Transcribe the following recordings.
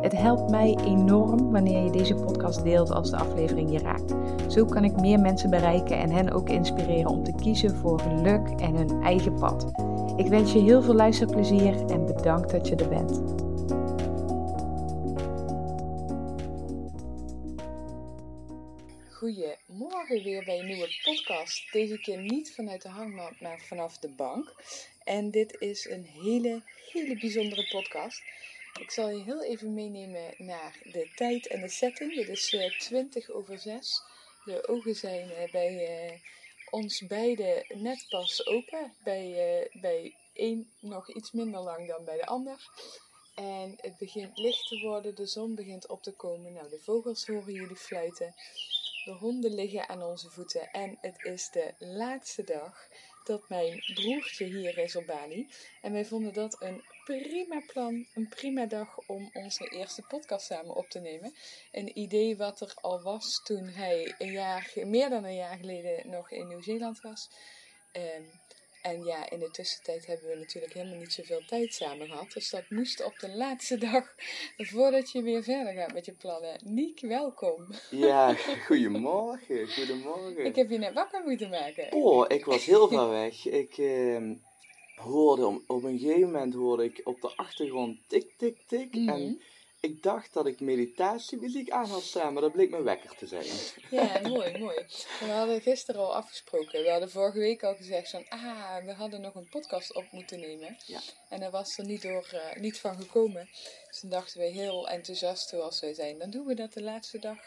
Het helpt mij enorm wanneer je deze podcast deelt als de aflevering je raakt. Zo kan ik meer mensen bereiken en hen ook inspireren om te kiezen voor geluk en hun eigen pad. Ik wens je heel veel luisterplezier en bedankt dat je er bent. Goedemorgen weer bij een nieuwe podcast. Deze keer niet vanuit de hangmat, maar vanaf de bank. En dit is een hele, hele bijzondere podcast. Ik zal je heel even meenemen naar de tijd en de setting. Dit is uh, eh, 20 over 6. De ogen zijn uh, bij uh, ons beiden net pas open. Bij, bij één nog iets minder lang dan bij de ander. En het begint licht te worden, de zon begint op te komen. Nou, de vogels horen jullie fluiten. De honden liggen aan onze voeten. En het is de laatste dag dat mijn broertje hier is op Bali. En wij vonden dat een prima plan, een prima dag om onze eerste podcast samen op te nemen. Een idee wat er al was toen hij een jaar, meer dan een jaar geleden nog in Nieuw-Zeeland was. Um, en ja, in de tussentijd hebben we natuurlijk helemaal niet zoveel tijd samen gehad. Dus dat moest op de laatste dag, voordat je weer verder gaat met je plannen. Niek, welkom. Ja, goedemorgen, goedemorgen. Ik heb je net wakker moeten maken. Oh, ik was heel ver weg. Ik eh, hoorde, op een gegeven moment hoorde ik op de achtergrond tik, tik, tik. En mhm. Ik dacht dat ik meditatiemuziek aan had staan, maar dat bleek mijn wekker te zijn. Ja, mooi, mooi. We hadden gisteren al afgesproken. We hadden vorige week al gezegd van, ah, we hadden nog een podcast op moeten nemen. Ja. En daar was er niet, door, uh, niet van gekomen. Dus toen dachten we heel enthousiast zoals wij zijn, dan doen we dat de laatste dag.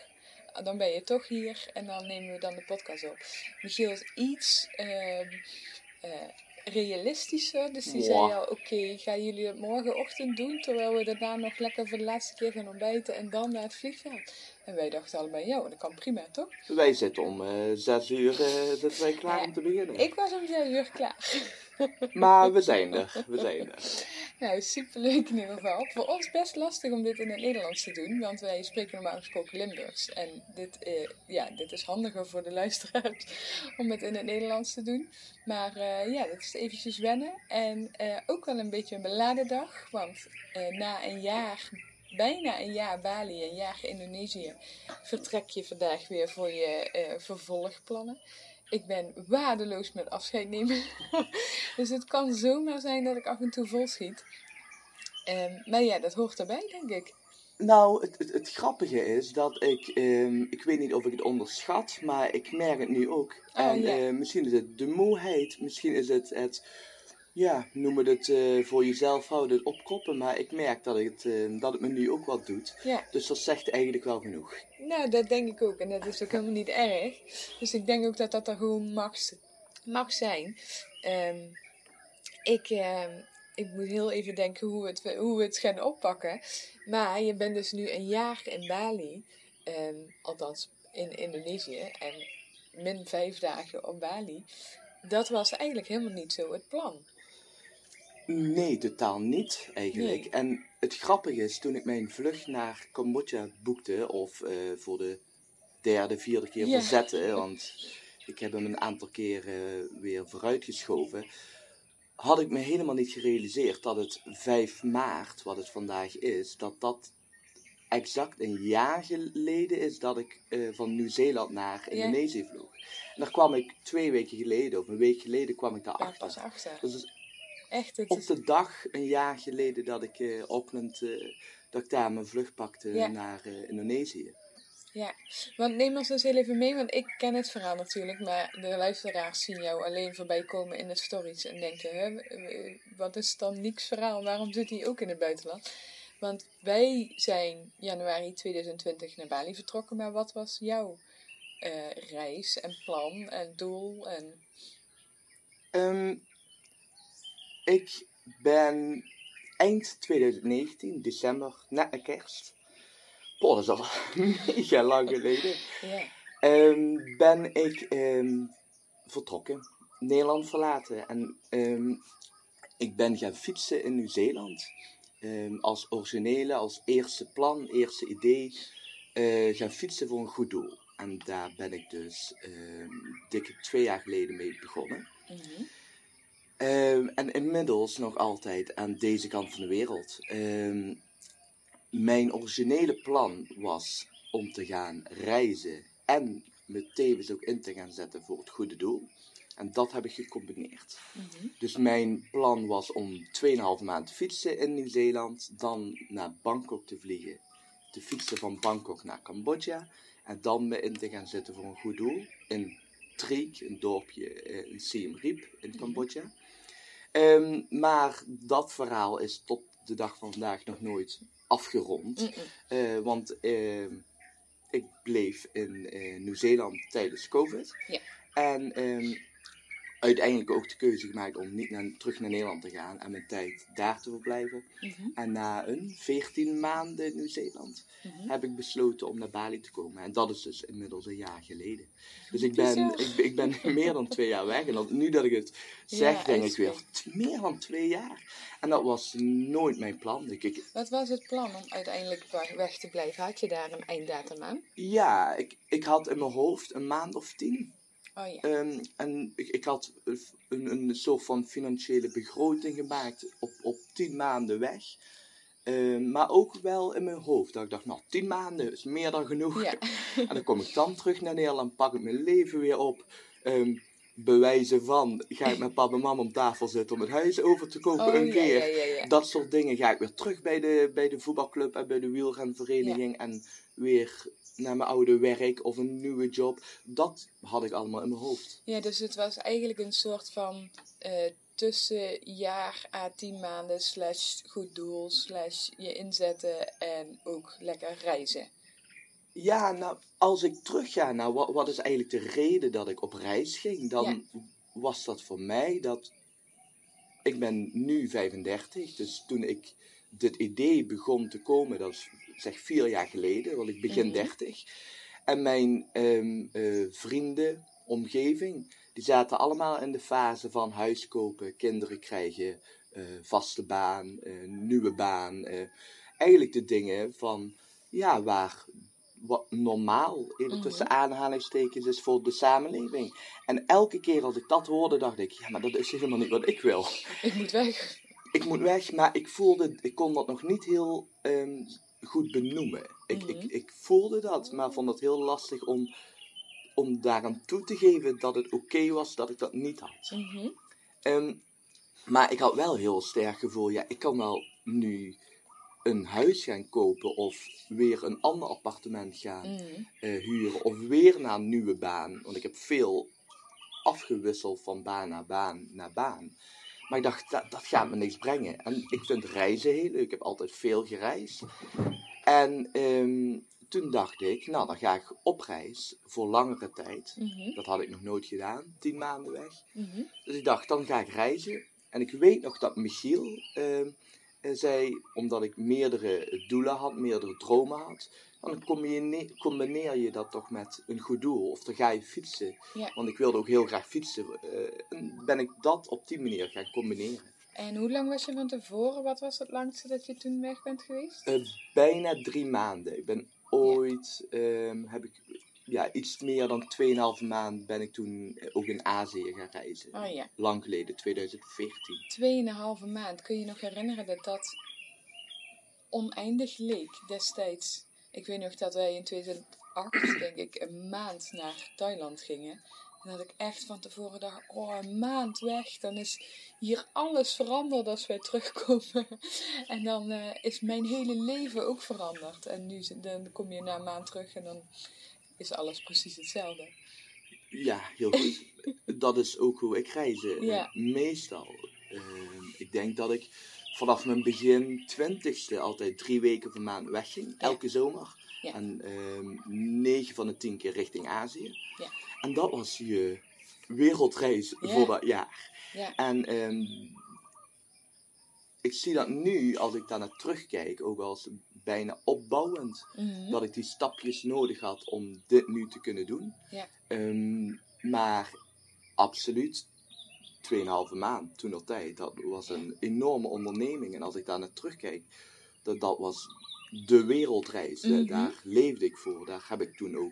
Dan ben je toch hier en dan nemen we dan de podcast op. Michiel is iets... Uh, uh, realistischer. Dus die zei al, oké, gaan jullie het morgenochtend doen, terwijl we daarna nog lekker voor de laatste keer gaan ontbijten en dan naar het vliegveld. En wij dachten allebei, ja, dat kan prima, toch? Wij zitten om uh, zes uur uh, dat wij klaar om te beginnen. Ik was om zes uur klaar. maar we zijn er, we zijn er. Nou, superleuk in ieder geval. Voor ons best lastig om dit in het Nederlands te doen, want wij spreken normaal gesproken Limburgs. En dit, uh, ja, dit is handiger voor de luisteraars om het in het Nederlands te doen. Maar ja, dat is eventjes wennen. En ook wel een beetje een beladen dag, want na een jaar bijna een jaar Bali, een jaar Indonesië, vertrek je vandaag weer voor je uh, vervolgplannen. Ik ben waardeloos met afscheid nemen. dus het kan zomaar zijn dat ik af en toe volschiet. Um, maar ja, dat hoort erbij, denk ik. Nou, het, het, het grappige is dat ik, um, ik weet niet of ik het onderschat, maar ik merk het nu ook. Oh, en ja. uh, misschien is het de moeheid, misschien is het het ja, noem het uh, voor jezelf houden, het opkroppen. Maar ik merk dat het, uh, dat het me nu ook wat doet. Ja. Dus dat zegt eigenlijk wel genoeg. Nou, dat denk ik ook. En dat is ook helemaal niet erg. Dus ik denk ook dat dat er gewoon mag, mag zijn. Um, ik, uh, ik moet heel even denken hoe we, het, hoe we het gaan oppakken. Maar je bent dus nu een jaar in Bali. Um, althans, in Indonesië. En min vijf dagen op Bali. Dat was eigenlijk helemaal niet zo het plan. Nee, totaal niet eigenlijk. En het grappige is, toen ik mijn vlucht naar Cambodja boekte, of uh, voor de derde, vierde keer ja. verzette, want ik heb hem een aantal keren weer vooruitgeschoven, had ik me helemaal niet gerealiseerd dat het 5 maart, wat het vandaag is, dat dat exact een jaar geleden is dat ik uh, van Nieuw-Zeeland naar Indonesië vloog. En daar kwam ik twee weken geleden, of een week geleden, kwam ik daar achter. achter. Dus Echt, het op de dag een jaar geleden dat ik uh, Auckland, uh, dat ik daar mijn vlucht pakte naar uh, Indonesië. Ja, want neem ons dus heel even mee, want ik ken het verhaal natuurlijk, maar de luisteraars zien jou alleen voorbij komen in de stories en denken, hè, wat is dan niks verhaal, waarom zit hij ook in het buitenland? Want wij zijn januari 2020 naar Bali vertrokken, maar wat was jouw reis en plan en doel? En... Um, ik ben eind 2019, december, net na kerst. Boah, dat is al mega lang geleden. Ja. ehm, ben ik ehm, vertrokken. Nederland verlaten. En ehm, ik ben gaan fietsen in Nieuw-Zeeland. Als originele, als eerste plan, eerste idee. eh, gaan fietsen voor een goed doel. En daar ben ik dus dikke twee jaar geleden mee begonnen. Mhm. Ehm, en inmiddels nog altijd aan deze kant van de wereld. Ehm, mijn originele plan was om te gaan reizen en me tevens ook in te gaan zetten voor het goede doel. En dat heb ik gecombineerd. Mhm. Dus mijn plan was om 2,5 maand te fietsen in Nieuw-Zeeland, dan naar Bangkok te vliegen, te fietsen van Bangkok naar Cambodja en dan me in te gaan zetten voor een goed doel in Triek, een dorpje eh, in Siem Reap in Cambodja. Ehm, maar dat verhaal is tot de dag van vandaag nog nooit afgerond. Eh, want ehm, ik bleef in eh, Nieuw-Zeeland tijdens COVID. Ja. En ehm, uiteindelijk ook de keuze gemaakt om niet naar, terug naar Nederland te gaan en mijn tijd daar te verblijven. Mhm. En na een 14 maanden in Nieuw-Zeeland Mhm. heb ik besloten om naar Bali te komen. En dat is dus inmiddels een jaar geleden. Dus ik ben, ik, ik ben meer dan twee jaar weg. En dat, nu dat ik het zeg, Ja, denk ik weer, wel. "T- meer dan twee jaar. En dat was nooit mijn plan. Ik, ik, Wat was het plan om uiteindelijk weg te blijven? Had je daar een einddatum aan? ja, ik, ik had in mijn hoofd een maand of tien. Oh ja. Ehm, en ik, ik had een, een soort van financiële begroting gemaakt op, op tien maanden weg. Ehm, maar ook wel in mijn hoofd. Dat ik dacht, nou, tien maanden is meer dan genoeg. Ja. En dan kom ik dan terug naar Nederland, pak ik mijn leven weer op. Ehm, bewijzen van, ga ik met papa en mama om tafel zitten om het huis over te kopen Oh, een ja, keer. ja. Dat soort dingen. Ga ik weer terug bij de, bij de voetbalclub en bij de wielrenvereniging. En weer naar mijn oude werk of een nieuwe job. Dat had ik allemaal in mijn hoofd. Ja, dus het was eigenlijk een soort van eh tussenjaar à tien maanden slash goed doel slash je inzetten en ook lekker reizen. Ja, nou, als ik terugga naar wat, wat is eigenlijk de reden dat ik op reis ging, dan was dat voor mij dat ik ben nu 35, dus toen ik dit idee begon te komen, dat is zeg vier jaar geleden, want ik begin Mhm. 30. En mijn ehm, eh, vrienden, omgeving, die zaten allemaal in de fase van huis kopen, kinderen krijgen, eh, vaste baan, eh, nieuwe baan. eigenlijk de dingen van, ja, waar wat normaal, even Mhm. tussen aanhalingstekens, is voor de samenleving. En elke keer als ik dat hoorde, dacht ik, ja, maar dat is helemaal niet wat ik wil. Ik moet weg. Ik moet weg, maar ik voelde, ik kon dat nog niet heel ehm, goed benoemen. Ik, Mhm. ik, ik voelde dat, maar vond het heel lastig om, om daaraan toe te geven dat het oké was dat ik dat niet had. Mhm. Ehm, maar ik had wel heel sterk gevoel, ja, ik kan wel nu een huis gaan kopen of weer een ander appartement gaan Mhm. eh, huren of weer naar een nieuwe baan. Want ik heb veel afgewisseld van baan naar baan naar baan. Maar ik dacht, dat, dat gaat me niks brengen. En ik vind reizen heel leuk. Ik heb altijd veel gereisd. En ehm, toen dacht ik, nou dan ga ik op reis voor langere tijd. Mhm. Dat had ik nog nooit gedaan, tien maanden weg. Mhm. Dus ik dacht, dan ga ik reizen. En ik weet nog dat Michiel eh, zei, omdat ik meerdere doelen had, meerdere dromen had, dan combine- combineer je dat toch met een goed doel. Of dan ga je fietsen. Ja. Want ik wilde ook heel graag fietsen. eh, en ben ik dat op die manier gaan combineren. En hoe lang was je van tevoren? Wat was het langste dat je toen weg bent geweest? Eh, bijna drie maanden. Ik ben ooit, ehm, heb ik, ja, iets meer dan 2,5 maand ben ik toen eh, ook in Azië gaan reizen. Oh ja, Lang geleden, 2014. tweeënhalve maand. Kun je nog herinneren dat dat oneindig leek destijds? Ik weet nog dat wij in 2008, denk ik, een maand naar Thailand gingen. En dat ik echt van tevoren dacht, oh, een maand weg, dan is hier alles veranderd als wij terugkomen. En dan eh, is mijn hele leven ook veranderd. En nu dan kom je na een maand terug en dan is alles precies hetzelfde. Ja, heel goed. dat is ook hoe ik reis. Ja. Meestal. Ehm, ik denk dat ik vanaf mijn begin twintigste altijd drie weken per maand wegging. Elke zomer. Ja. En ehm, negen van de tien keer richting Azië. Ja. En dat was je wereldreis Ja. voor dat jaar. Ja, En ehm, ik zie dat nu, als ik daar naar terugkijk, ook als bijna opbouwend. Mhm. Dat ik die stapjes nodig had om dit nu te kunnen doen. Ja. Ehm, maar absoluut 2,5 maand toen nog tijd. Dat was een enorme onderneming. En als ik daar naar terugkijk, dat, dat was de wereldreis. Eh, Mhm. Daar leefde ik voor. Daar heb ik toen ook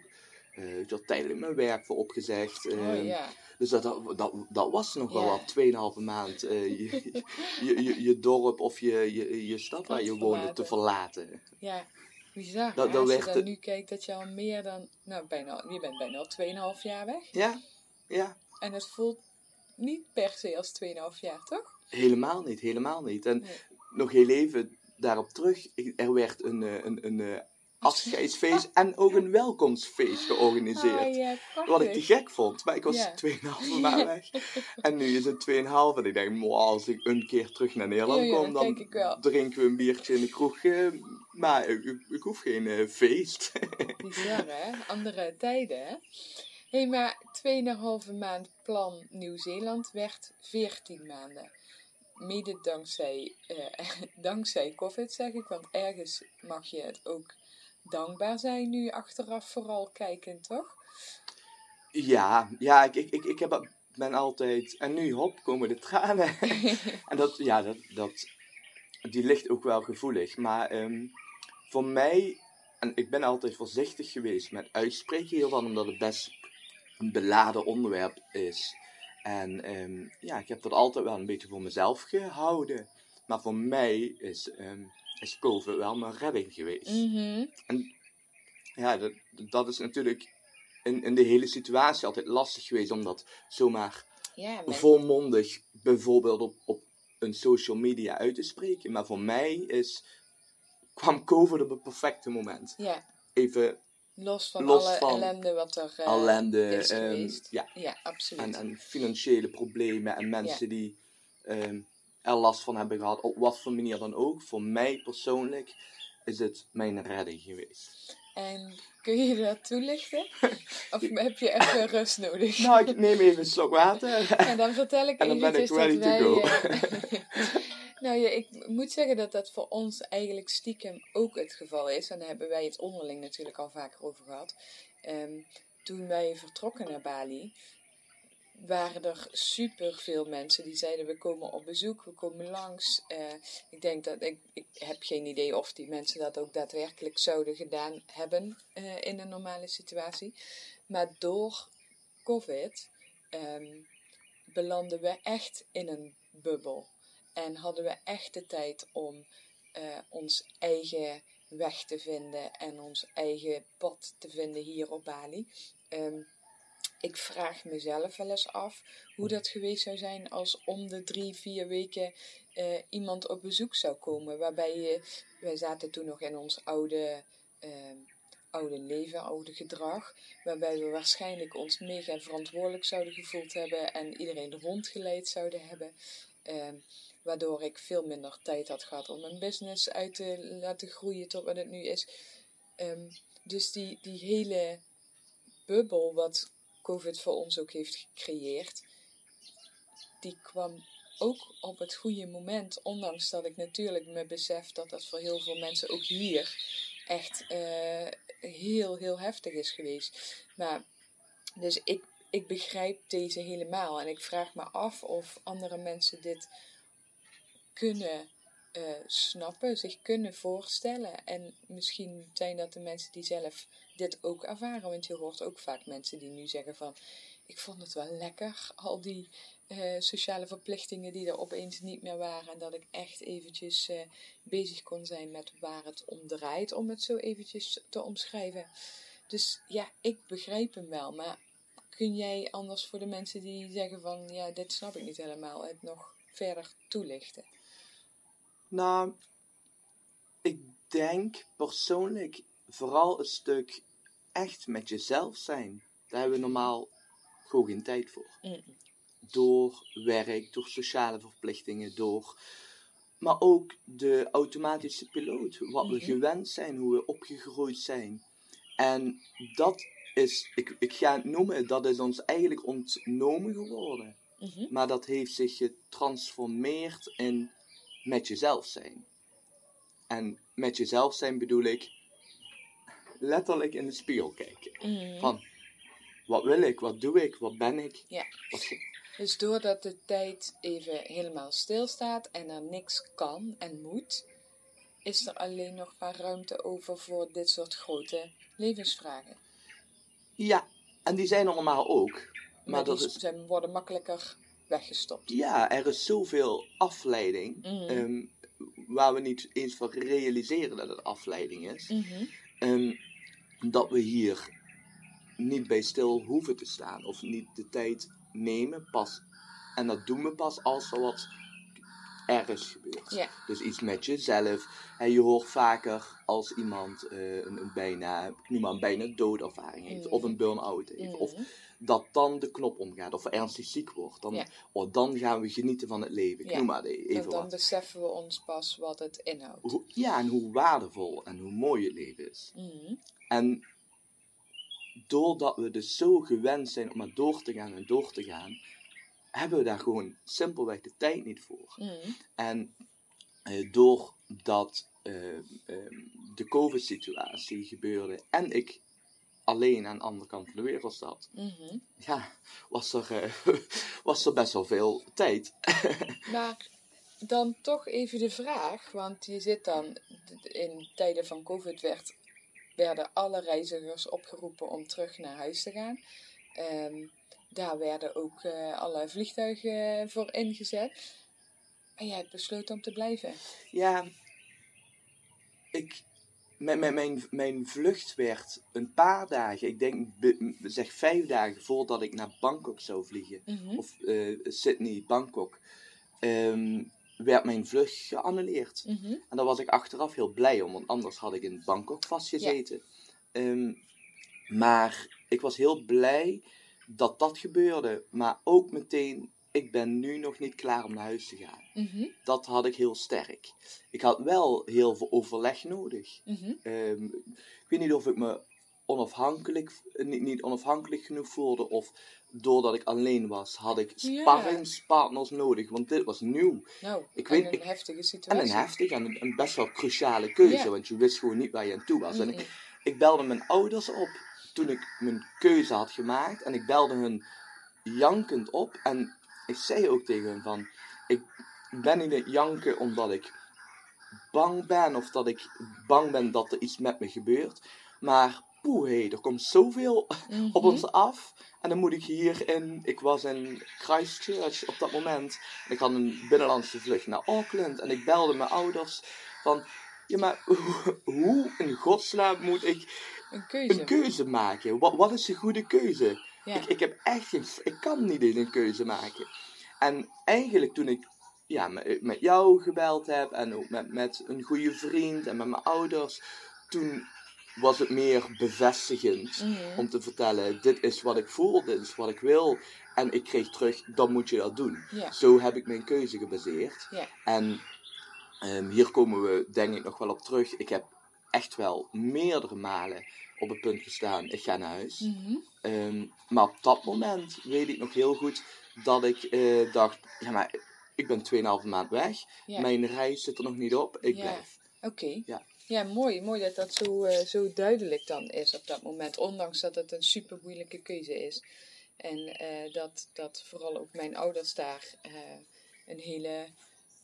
eh, je wel, tijdelijk mijn werk voor opgezegd. Oh Ehm. Dus dat, dat, dat, dat was nog wel wat, 2,5 maand eh, je, je, je, je dorp of je, je, je stad waar je woonde te verlaten. Ja, bizar. Dat- dat Als je dan nu kijkt dat je al meer dan, nou bijna, je bent bijna al 2,5 jaar weg. Ja, ja. En het voelt niet per se als 2,5 jaar, toch? Helemaal niet, helemaal niet. En Nee. nog heel even daarop terug. Er werd een, eh, een, een, eh, afscheidsfeest en ook een welkomstfeest georganiseerd. Ah, ja, Wat ik te gek vond. Maar ik was Ja. 2,5 maand weg. En nu is het 2,5. En ik denk, "Mwah, als ik een keer terug naar Nederland kom, dan drinken we een biertje in de kroeg. eh, maar ik, ik, ik hoef geen feest. Bizar, hè? Andere tijden, hè? Hé, hey, maar 2,5 maand plan Nieuw-Zeeland werd 14 maanden. Mede dankzij, eh, dankzij COVID, zeg ik. Want ergens mag je het ook dankbaar zijn nu achteraf vooral kijkend, toch? Ja, ja ik, ik, ik, ik heb, ben altijd... En nu, hop, komen de tranen. en dat, ja, dat, dat, die ligt ook wel gevoelig. Maar ehm, voor mij... En ik ben altijd voorzichtig geweest met uitspreken hiervan, omdat het best een beladen onderwerp is. En ehm, ja, ik heb dat altijd wel een beetje voor mezelf gehouden. Maar voor mij is, ehm, is COVID wel mijn redding geweest. Mhm. Ja, dat, dat is natuurlijk in, in de hele situatie altijd lastig geweest om dat zomaar Ja, volmondig bijvoorbeeld op, op een social media uit te spreken. Maar voor mij is, kwam COVID op het perfecte moment. ja, Even los van Los alle van ellende wat er eh, ellende is ehm, geweest. ja, Ja, absoluut. en, en financiële problemen en mensen die ehm, er last van hebben gehad, op wat voor manier dan ook. Voor mij persoonlijk is het mijn redding geweest. En kun je dat toelichten? Of heb je even rust nodig? Nou, ik neem even een slok water. En dan vertel ik En dan ben ik eventjes dat ready to wij... go. nou ja, ik moet zeggen dat dat voor ons eigenlijk stiekem ook het geval is. En daar hebben wij het onderling natuurlijk al vaker over gehad. Ehm, toen wij vertrokken naar Bali, waren er super veel mensen die zeiden: We komen op bezoek, we komen langs. Eh, ik denk dat ik, ik heb geen idee of die mensen dat ook daadwerkelijk zouden gedaan hebben eh, in een normale situatie. Maar door COVID ehm, belanden we echt in een bubbel. En hadden we echt de tijd om eh, ons eigen weg te vinden en ons eigen pad te vinden hier op Bali. Ehm, ik vraag mezelf wel eens af hoe dat geweest zou zijn als om de drie, vier weken eh, iemand op bezoek zou komen. Waarbij je, wij zaten toen nog in ons oude, ehm, oude leven, oude gedrag. Waarbij we waarschijnlijk ons mega verantwoordelijk zouden gevoeld hebben en iedereen rondgeleid zouden hebben. Ehm, waardoor ik veel minder tijd had gehad om mijn business uit te laten groeien tot wat het nu is. Ehm, dus die, die hele bubbel wat COVID voor ons ook heeft gecreëerd, die kwam ook op het goede moment. Ondanks dat ik natuurlijk me besef dat dat voor heel veel mensen ook hier echt eh, heel, heel heftig is geweest. Maar, dus ik, ik begrijp deze helemaal. En ik vraag me af of andere mensen dit kunnen eh, snappen, zich kunnen voorstellen. En misschien zijn dat de mensen die zelf dit ook ervaren. Want je hoort ook vaak mensen die nu zeggen van... Ik vond het wel lekker, al die eh, sociale verplichtingen die er opeens niet meer waren. En dat ik echt eventjes eh, bezig kon zijn met waar het om draait, om het zo eventjes te omschrijven. Dus ja, ik begrijp hem wel. Maar kun jij anders voor de mensen die zeggen van... Ja, dit snap ik niet helemaal, het nog verder toelichten? Nou, ik denk persoonlijk vooral een stuk echt met jezelf zijn. Daar hebben we normaal gewoon geen tijd voor. Mm. Door werk, door sociale verplichtingen, door. Maar ook de automatische piloot. Wat we Mhm. gewend zijn, hoe we opgegroeid zijn. En dat is, ik, ik ga het noemen, dat is ons eigenlijk ontnomen geworden. Mhm. Maar dat heeft zich getransformeerd in met jezelf zijn. En met jezelf zijn bedoel ik letterlijk in de spiegel kijken. Mhm. Van, wat wil ik? Wat doe ik? Wat ben ik? Ja. Wat Dus doordat de tijd even helemaal stilstaat en er niks kan en moet, is er alleen nog maar ruimte over voor dit soort grote levensvragen. ja, en die zijn er allemaal ook. Maar, Maar dat die is, zijn, worden makkelijker weggestopt. ja, er is zoveel afleiding. Mhm. ehm, waar we niet eens van realiseren dat het afleiding is. Mhm. Ehm, dat we hier niet bij stil hoeven te staan. Of niet de tijd nemen pas. En dat doen we pas als er wat ergens gebeurt. Ja. Dus iets met jezelf. En je hoort vaker als iemand eh, een, een bijna, ik noem maar een bijna doodervaring heeft. Of een burn-out heeft. Of Mhm. dat dan de knop omgaat. Of ernstig ziek wordt. Dan, Ja. oh, dan gaan we genieten van het leven. Ik Ja. noem maar de- even Want dan wat. beseffen we ons pas wat het inhoudt. Hoe- ja, en hoe waardevol en hoe mooi het leven is. Mhm. En doordat we dus zo gewend zijn om maar door te gaan en door te gaan, hebben we daar gewoon simpelweg de tijd niet voor. Mhm. En eh, doordat eh, ehm, de COVID-situatie gebeurde en ik alleen aan de andere kant van de wereld zat, Mhm. ja, was er, eh, was er best wel veel tijd. Maar dan toch even de vraag, want je zit dan in tijden van COVID werd, werden alle reizigers opgeroepen om terug naar huis te gaan. Ehm, daar werden ook eh, alle vliegtuigen voor ingezet. En jij hebt besloten om te blijven. Ja, ik, mijn, mijn, mijn, vlucht werd een paar dagen, ik denk zeg vijf dagen voordat ik naar Bangkok zou vliegen, Mhm. of eh, Sydney, Bangkok, ehm, werd mijn vlucht geannuleerd. Mhm. En daar was ik achteraf heel blij om, want anders had ik in Bangkok vastgezeten. Ehm, maar ik was heel blij dat dat gebeurde, maar ook meteen, ik ben nu nog niet klaar om naar huis te gaan Mhm. dat had ik heel sterk. Ik had wel heel veel overleg nodig. Mhm. Ehm, ik weet niet of ik me onafhankelijk, niet, niet onafhankelijk genoeg voelde of doordat ik alleen was, had ik sparringspartners nodig. Want dit was nieuw. Nou, Ik en weet- een ik- heftige En situatie. een heftig en een, best wel cruciale keuze, want je wist gewoon niet waar je aan toe was. En ik, ik belde mijn ouders op toen ik mijn keuze had gemaakt. En ik belde hun jankend op. En ik zei ook tegen hun van, ik ben aan het janken omdat ik bang ben. Of dat ik bang ben dat er iets met me gebeurt. Maar poeh, er komt zoveel Mhm. op ons af. En dan moet ik hier in, ik was in Christchurch op dat moment. En ik had een binnenlandse vlucht naar Auckland. En ik belde mijn ouders van, ja maar hoe, hoe in godsnaam moet ik Een keuze. een keuze maken? Wat, wat is een goede keuze? ja. Ik, ik heb echt geen, ik kan niet eens een keuze maken. En eigenlijk toen ik ja, met, met jou gebeld heb en ook met, met een goede vriend en met mijn ouders, toen was het meer bevestigend Mhm. om te vertellen, dit is wat ik voel, dit is wat ik wil. En ik kreeg terug, dan moet je dat doen. Zo heb ik mijn keuze gebaseerd. Ja. En ehm, hier komen we denk ik nog wel op terug. Ik heb echt wel meerdere malen op het punt gestaan, ik ga naar huis. Mhm. Ehm, maar op dat moment weet ik nog heel goed dat ik eh, dacht, ja maar ik ben 2,5 maand weg. Ja. Mijn reis zit er nog niet op, ik Ja. blijf. Oké. Ja. Ja, mooi. Mooi dat dat zo, eh, zo duidelijk dan is op dat moment. Ondanks dat het een super moeilijke keuze is. En eh, dat, dat vooral ook mijn ouders daar een hele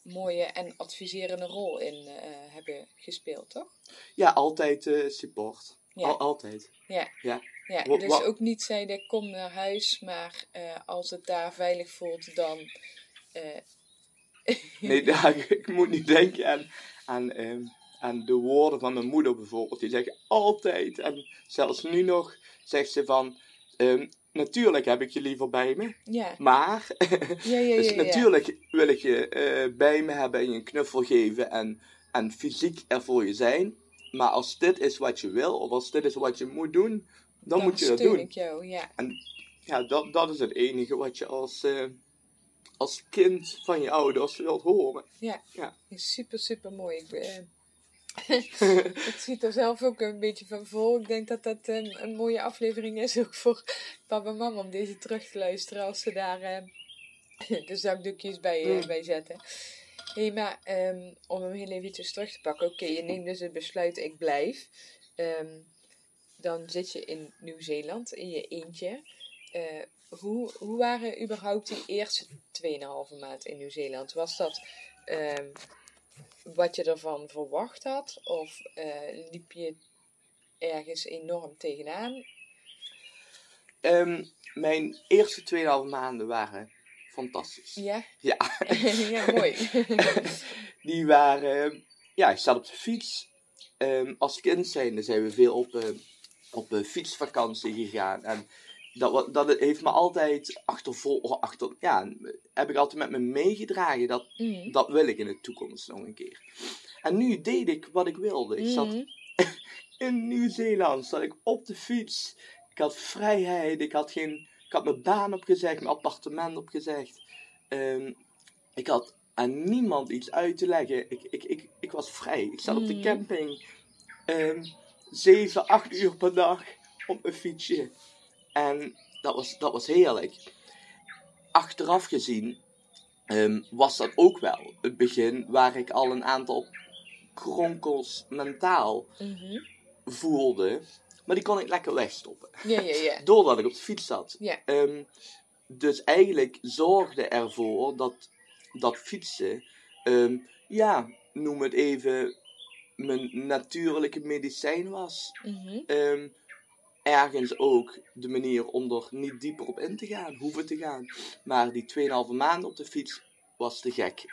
mooie en adviserende rol in eh, hebben gespeeld, toch? Ja, altijd eh, support. Ja. Al, altijd. Ja. Ja. Ja, dus ook niet zeiden kom naar huis, maar eh, als het daar veilig voelt, dan... eh, Nee, daar, ik moet niet denken aan, aan, ehm, aan de woorden van mijn moeder bijvoorbeeld. Die zeggen altijd, en zelfs nu nog, zegt ze van... ehm, natuurlijk heb ik je liever bij me, ja, maar... ja, ja, ja. dus natuurlijk wil ik je eh, bij me hebben en je een knuffel geven en, en fysiek er voor je zijn. Maar als dit is wat je wil, of als dit is wat je moet doen, dan, moet je dat doen. ik jou, ja. Ja, dat, dat is het enige wat je als, eh, als kind van je ouders wilt horen. Ja, Ja. is super, super mooi. Ik, eh, ik zie er zelf ook een beetje van vol. Ik denk dat dat een, een mooie aflevering is ook voor papa en mama om deze terug te luisteren als ze daar eh, de zakdoekjes bij, eh, Mm. bij zetten. hey, maar ehm, om hem heel eventjes terug te pakken. Oké, je neemt dus het besluit, ik blijf. Ehm, dan zit je in Nieuw-Zeeland in je eentje. Eh, hoe, hoe waren überhaupt die eerste 2,5 maand in Nieuw-Zeeland? Was dat ehm, wat je ervan verwacht had? Of eh, liep je ergens enorm tegenaan? Ehm, mijn eerste 2,5 maanden waren fantastisch. Ja? Ja. ja, mooi. Die waren... Ja, ik zat op de fiets. Ehm, als kind zijn, zijn we veel op, uh, op uh, fietsvakantie gegaan. En dat, dat heeft me altijd achtervol... Achter, ja, heb ik altijd met me meegedragen. Dat, Mhm. dat wil ik in de toekomst nog een keer. En nu deed ik wat ik wilde. Ik zat Mhm. in Nieuw-Zeeland, zat ik op de fiets. Ik had vrijheid, ik had, geen, ik had mijn baan opgezegd, mijn appartement opgezegd. Ehm, ik had aan niemand iets uit te leggen. Ik, ik, ik, ik was vrij. Ik zat op de Mhm. camping. ehm 7, 8 uur per dag op mijn fietsje. En dat was, dat was heerlijk. Achteraf gezien ehm, was dat ook wel het begin waar ik al een aantal kronkels mentaal Mhm. voelde. Maar die kon ik lekker wegstoppen. Ja, ja, ja. Doordat ik op de fiets zat. Ja. Ehm, dus eigenlijk zorgde ervoor dat dat fietsen, ehm, ja, noem het even, mijn natuurlijke medicijn was. Mhm. Ergens ook de manier om er niet dieper op in te gaan, hoeven te gaan. Maar die 2,5 maanden op de fiets was te gek.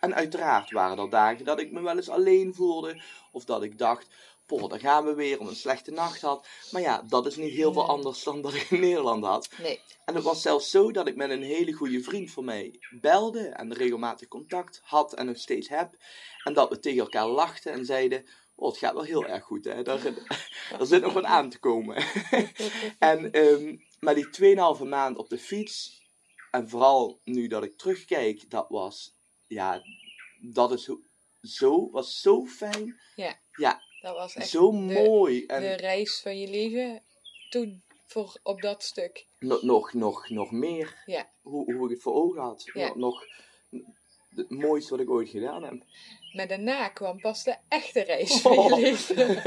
En uiteraard waren er dagen dat ik me wel eens alleen voelde. Of dat ik dacht, poh, daar gaan we weer, of een slechte nacht had. Maar ja, dat is niet heel veel anders dan dat ik in Nederland had. Nee. En het was zelfs zo dat ik met een hele goede vriend van mij belde. En regelmatig contact had en nog steeds heb. En dat we tegen elkaar lachten en zeiden... Oh, het gaat wel heel erg goed, hè. Daar, er zit nog wat aan te komen. en, ehm, maar die 2,5 maand op de fiets... En vooral nu dat ik terugkijk, dat was... Ja, dat is zo, was zo fijn. Ja. Ja, Dat was echt zo de, mooi. En de reis van je leven toen voor, op dat stuk. nog, nog, nog, nog meer Ja. hoe, hoe ik het voor ogen had. Ja. Nog, nog het mooiste wat ik ooit gedaan heb. Maar daarna kwam pas de echte reis van je Oh. leven.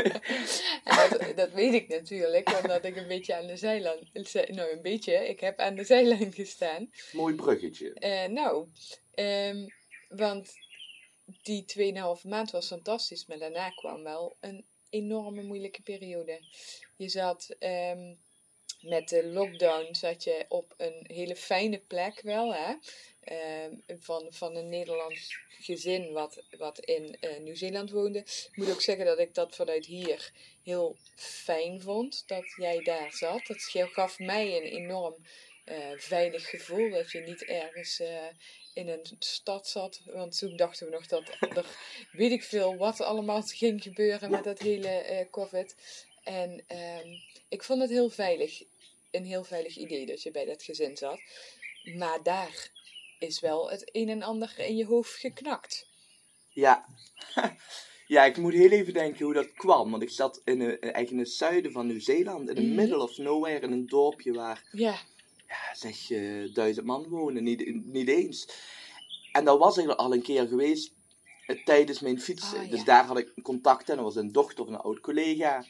en dat, dat weet ik natuurlijk, omdat ik een beetje aan de zijlijn... Nou, een beetje. Ik heb aan de zijlijn gestaan. Mooi bruggetje. Eh, nou, ehm, want die 2,5 maand was fantastisch, maar daarna kwam wel een enorme moeilijke periode. Je zat ehm, met de lockdown zat je op een hele fijne plek wel, hè? Ehm, van, van een Nederlands gezin wat, wat in eh, Nieuw-Zeeland woonde. Ik moet ook zeggen dat ik dat vanuit hier heel fijn vond, dat jij daar zat. Dat gaf mij een enorm eh, veilig gevoel, dat je niet ergens eh, in een stad zat. Want toen dachten we nog dat er, weet ik veel, wat allemaal ging gebeuren met dat hele COVID. En ehm, ik vond het heel veilig, een heel veilig idee dat je bij dat gezin zat. Maar daar is wel het een en ander in je hoofd geknakt. Ja. ja, ik moet heel even denken hoe dat kwam. Want ik zat in, een, eigenlijk in het zuiden van Nieuw-Zeeland. In the Mhm. middle of nowhere. In een dorpje waar, Ja, ja, zeg, eh, duizend man wonen. Niet, niet eens. En dat was ik al een keer geweest eh, tijdens mijn fietsen. Ah. Dus daar had ik contact en dat was een dochter van een oud collega.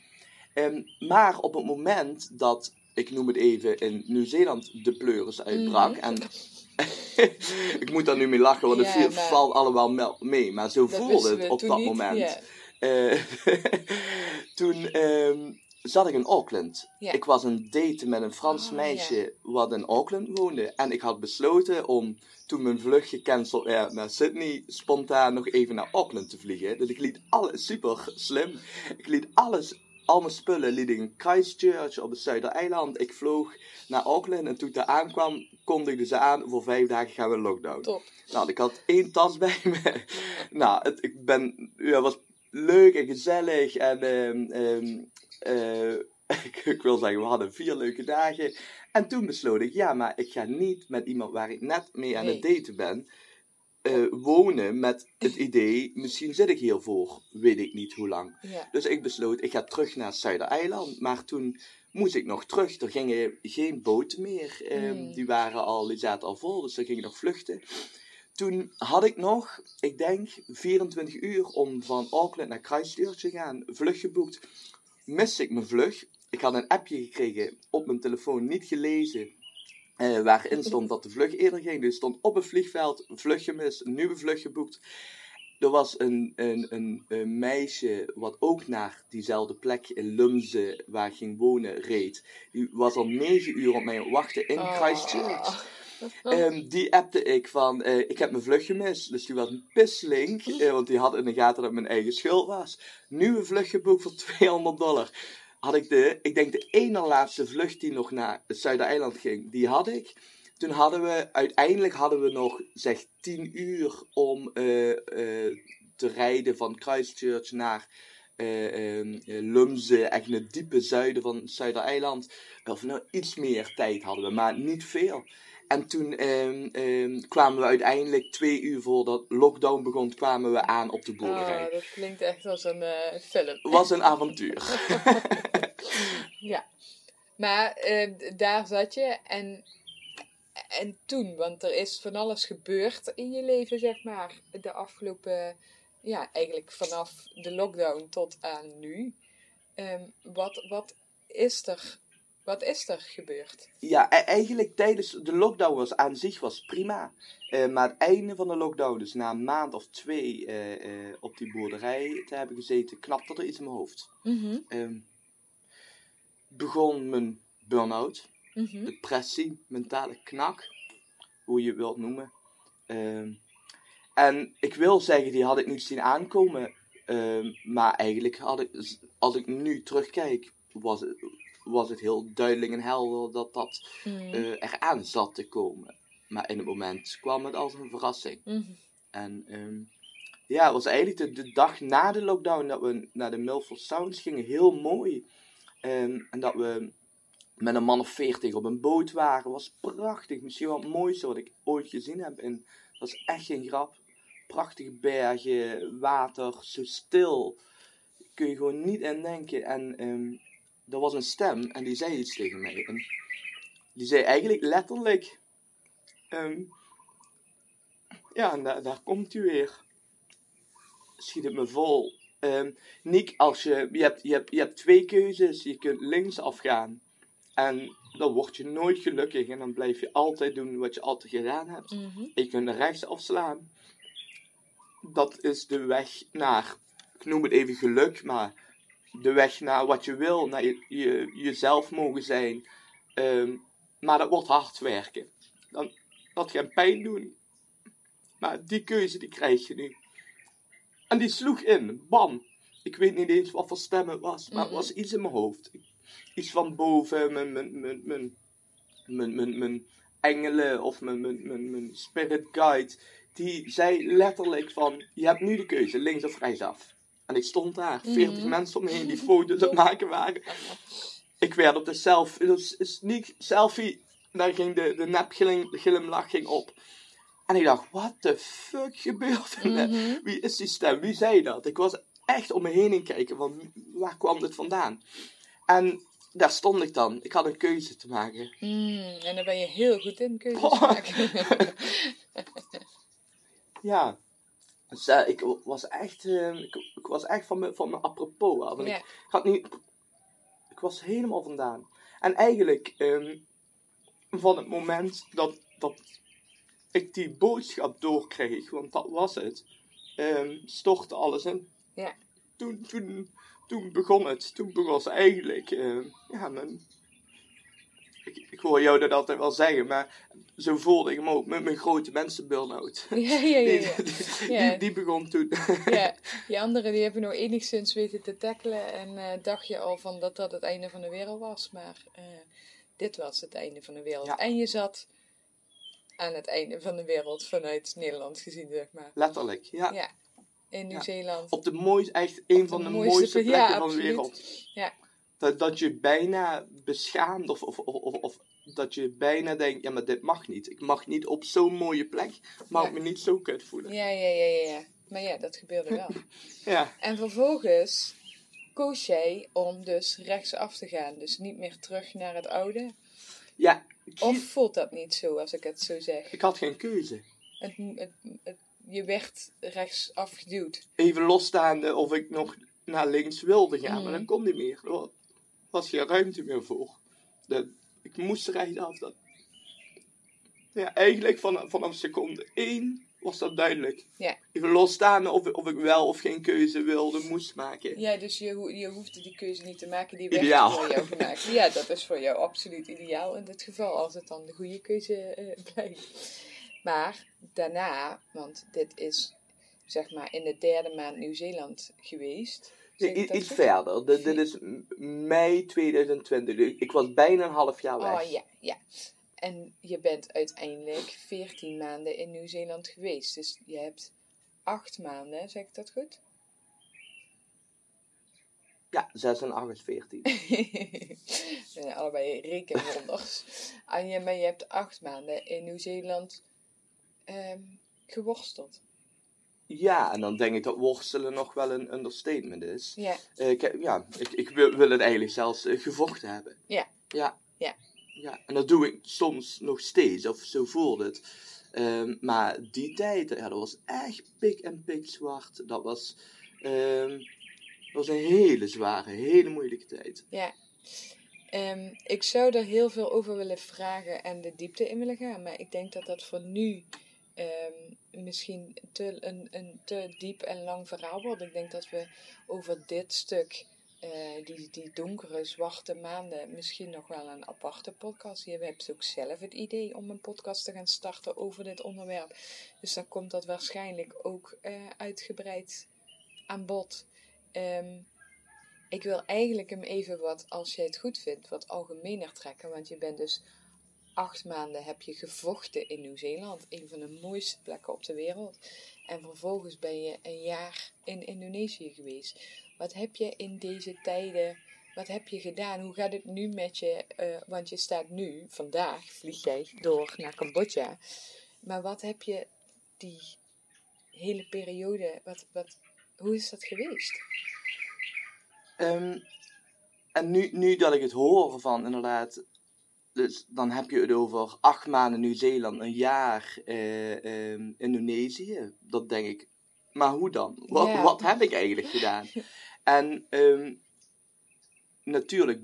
Ehm, maar op het moment dat, ik noem het even, in Nieuw-Zeeland de pleuris uitbrak. Mhm. En ik moet daar nu mee lachen, want het Ja, viel- maar- valt allemaal mee. Maar zo dat voelde het op dat niet. moment. Ja. Eh, toen ehm, zat ik in Auckland. Ja. Ik was een date met een Frans Oh, meisje wat in Auckland woonde. En ik had besloten om, toen mijn vlucht gecanceld werd naar Sydney, spontaan nog even naar Auckland te vliegen. Dus ik liet alles, super slim, ik liet alles, al mijn spullen liet ik in Christchurch op het Zuidereiland. Ik vloog naar Auckland en toen ik daar aankwam, kondigden ze aan, voor vijf dagen gaan we in lockdown. Top. Nou, ik had één tas bij me. nou, het, ik ben, ja, was leuk en gezellig. En ehm, ehm, eh, ik, ik wil zeggen, we hadden vier leuke dagen. En toen besloot ik, ja, maar ik ga niet met iemand waar ik net mee aan het daten ben, eh, wonen met het idee, misschien zit ik hier voor, weet ik niet hoe lang. Ja. Dus ik besloot, ik ga terug naar Zuidereiland. Maar toen moest ik nog terug. Er gingen geen boten meer. ehm. Die waren al, die zaten al vol, dus er gingen nog vluchten. toen had ik nog, ik denk, 24 uur om van Auckland naar Christchurch te gaan. Vlucht geboekt. Miste ik mijn vlucht. Ik had een appje gekregen op mijn telefoon, niet gelezen. Eh, waarin stond dat de vlucht eerder ging. Dus stond op het vliegveld, vlucht gemist, een nieuwe vlucht geboekt. Er was een, een, een, een meisje wat ook naar diezelfde plek in Lumse, waar ik ging wonen, reed. Die was al negen uur op mij aan het wachten in Oh. Christchurch. Ehm, die appte ik van, eh, ik heb mijn vlucht gemist. Dus die was een pisslink, eh, want die had in de gaten dat het mijn eigen schuld was. Nieuwe vlucht geboekt voor 200 dollar. Had ik de, ik denk de ene laatste vlucht die nog naar het Zuidereiland ging, die had ik. Toen hadden we, uiteindelijk hadden we nog, zeg, 10 uur om eh, eh, te rijden van Christchurch naar eh, ehm, eh, Lumse, echt in het diepe zuiden van Zuidereiland. Of nou, iets meer tijd hadden we, maar niet veel. En toen ehm, ehm, kwamen we uiteindelijk twee uur voordat lockdown begon, kwamen we aan op de boerderij. Oh, dat klinkt echt als een eh, film. was een avontuur. Ja. Maar eh, daar zat je en, en toen, want er is van alles gebeurd in je leven, zeg maar, de afgelopen, ja, eigenlijk vanaf de lockdown tot aan nu. Ehm, wat, wat, is er, wat is er gebeurd? Ja, e- eigenlijk tijdens de lockdown was aan zich was prima. Eh, maar het einde van de lockdown, dus na een maand of twee eh, eh, op die boerderij te hebben gezeten, knapte er iets in mijn hoofd. Mhm, Ehm, begon mijn burn-out, mhm. depressie, mentale knak, hoe je het wilt noemen. Ehm, en ik wil zeggen, die had ik niet zien aankomen. Ehm, maar eigenlijk had ik, als ik nu terugkijk, was het, was het heel duidelijk en helder dat dat Mhm, eh, eraan zat te komen. Maar in het moment kwam het als een verrassing. mhm. En ehm, ja, het was eigenlijk de, de dag na de lockdown dat we naar de Milford Sounds gingen. Heel mooi. Ehm, en dat we met een man of veertig op een boot waren. was prachtig. Misschien wel het mooiste wat ik ooit gezien heb. En dat was echt geen grap. Prachtige bergen, water, zo stil. Kun je gewoon niet in denken. En ehm, er was een stem en die zei iets tegen mij. En die zei eigenlijk letterlijk... ehm, ja, en daar, daar komt u weer. Schiet het me vol. Ehm Nick, als je, je, hebt, je, hebt, je hebt twee keuzes. Je kunt links afgaan. En dan word je nooit gelukkig. En dan blijf je altijd doen wat je altijd gedaan hebt. Mhm. Je kunt naar rechts afslaan. Dat is de weg naar, ik noem het even geluk, maar de weg naar wat je wil. Naar je, je, jezelf mogen zijn. Ehm, maar dat wordt hard werken. Dan, dat gaat pijn doen. Maar die keuze die krijg je nu. En die sloeg in. Bam. Ik weet niet eens wat voor stem het was. Maar het was iets in mijn hoofd. Iets van boven. Mijn, mijn, mijn, mijn, mijn, mijn, mijn engelen of mijn, mijn, mijn, mijn spirit guide. Die zei letterlijk van. Je hebt nu de keuze. Links of rechtsaf. En ik stond daar. 40 Mhm. mensen om me heen die foto's aan het maken waren. Ik werd op de selfie. Dus sneak selfie. Daar ging de, de nepglimlach ging op. En ik dacht, what the fuck gebeurt er? Mhm. Wie is die stem? Wie zei dat? Ik was echt om me heen in kijken van waar kwam dit vandaan? En daar stond ik dan. Ik had een keuze te maken. Mm, en dan ben je heel goed in keuzes Oh. maken. Ja. Dus, eh, ik was echt, eh, ik, ik was echt van me, van me apropos af. En Ja. ik, had niet, ik was helemaal vandaan. En eigenlijk, ehm, van het moment dat, dat ik die boodschap doorkreeg, want dat was het, ehm, stortte alles in. Ja. Toen, toen, toen begon het. Toen begon het eigenlijk, ehm, ja, mijn, ik, ik hoor jou dat altijd wel zeggen, maar zo voelde ik hem ook met mijn grote mensen burn-out. Ja, ja, ja. Die, die, Ja. die, die begon toen. ja, die anderen die hebben nog enigszins weten te tackelen en eh, dacht je al van dat dat het einde van de wereld was, maar eh, dit was het einde van de wereld. Ja. En je zat aan het einde van de wereld vanuit Nederland gezien, zeg maar. Letterlijk, ja. Ja, in Nieuw-Zeeland. Op de mooiste, echt een van de mooiste mooiste, plek- plekken ja, van de wereld. Ja. Dat, dat je bijna beschaamt of, of, of, of, dat je bijna denkt, ja maar dit mag niet. Ik mag niet op zo'n mooie plek, mag ik me niet zo kut voelen. Ja, ja, ja, ja, ja. Maar ja, dat gebeurde wel. Ja, En vervolgens koos jij om dus rechtsaf te gaan. Dus niet meer terug naar het oude. ja. Of voelt dat niet zo als ik het zo zeg? Ik had geen keuze. Het, het, het, je werd rechts afgeduwd. Even losstaande of ik nog naar links wilde gaan, maar Mhm. dat kon niet meer. Was geen ruimte meer voor. Dat, ik moest er echt af. Dat, ja, eigenlijk vanaf, vanaf seconde 1 was dat duidelijk. Ja. Even losstaande of, of ik wel of geen keuze wilde, moest maken. Ja, dus je, je hoefde die keuze niet te maken, die werd Ideaal. voor jou gemaakt. Ja, dat is voor jou absoluut ideaal in dit geval, als het dan de goede keuze eh, blijkt. Maar daarna, want dit is zeg maar in de derde maand Nieuw-Zeeland geweest. Iets verder. Dit, dit is mei 2020. Dus Ik was bijna een half jaar weg. Oh ja, ja. En je bent uiteindelijk 14 maanden in Nieuw-Zeeland geweest. Dus je hebt acht maanden, zeg ik dat goed? Ja, 6 en 8 is 14. We zijn allebei rekenwonders. en je, maar je hebt acht maanden in Nieuw-Zeeland ehm, geworsteld. Ja, en dan denk ik dat worstelen nog wel een understatement is. Ja, Eh, ik, ja, ik, ik wil, wil het eigenlijk zelfs eh, gevochten hebben. Ja. Ja. Ja. Ja, en dat doe ik soms nog steeds, of zo voelt het. Ehm, maar die tijd, ja, dat was echt pik en pik zwart. Dat was, ehm, dat was een hele zware, hele moeilijke tijd. ja. Ehm, ik zou er heel veel over willen vragen en de diepte in willen gaan. Maar ik denk dat dat voor nu ehm, misschien te, een, een te diep en lang verhaal wordt. Ik denk dat we over dit stuk, eh, die, die donkere, zwarte maanden, misschien nog wel een aparte podcast. Je hebt ook zelf het idee om een podcast te gaan starten over dit onderwerp. Dus dan komt dat waarschijnlijk ook eh, uitgebreid aan bod. Ehm, ik wil eigenlijk hem even wat, als jij het goed vindt, wat algemener trekken. Want je bent dus acht maanden heb je gevochten in Nieuw-Zeeland. Een van de mooiste plekken op de wereld. En vervolgens ben je een jaar in Indonesië geweest. Wat heb je in deze tijden, wat heb je gedaan? Hoe gaat het nu met je? Eh, want je staat nu, vandaag vlieg jij door naar Cambodja. Maar wat heb je die hele periode, wat, wat, hoe is dat geweest? Ehm, en nu, nu dat ik het hoor van inderdaad, dus dan heb je het over acht maanden Nieuw-Zeeland, een jaar eh, ehm, Indonesië. Dat denk ik, maar hoe dan? Wat, wat heb ik eigenlijk gedaan? En ehm, natuurlijk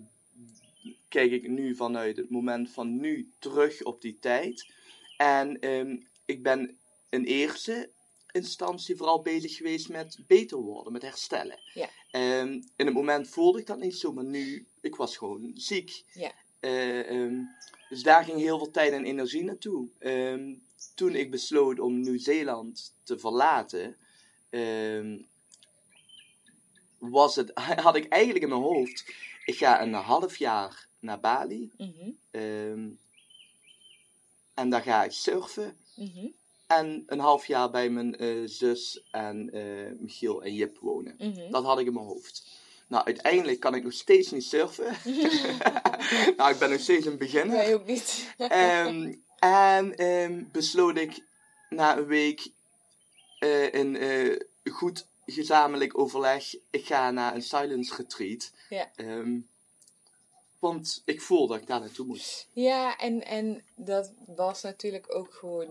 kijk ik nu vanuit het moment van nu terug op die tijd. En ehm, ik ben in eerste instantie vooral bezig geweest met beter worden, met herstellen. Ja. In het moment voelde ik dat niet zo, maar nu, ik was gewoon ziek. Ja. Eh, ehm, dus daar ging heel veel tijd en energie naartoe. Ehm, toen ik besloot om Nieuw-Zeeland te verlaten, ehm, was het, had ik eigenlijk in mijn hoofd, ik ga een half jaar naar Bali. Mhm, en daar ga ik surfen. mhm, En een half jaar bij mijn eh, zus en eh, Michiel en Jip wonen. mhm. Dat had ik in mijn hoofd. Nou, uiteindelijk kan ik nog steeds niet surfen. nou, ik ben nog steeds een beginner. Wij ook niet. Ehm, en ehm, besloot ik na een week eh, in eh, goed gezamenlijk overleg, ik ga naar een silence retreat. Ja. Ehm, want ik voelde dat ik daar naartoe moest. Ja, en, en dat was natuurlijk ook gewoon.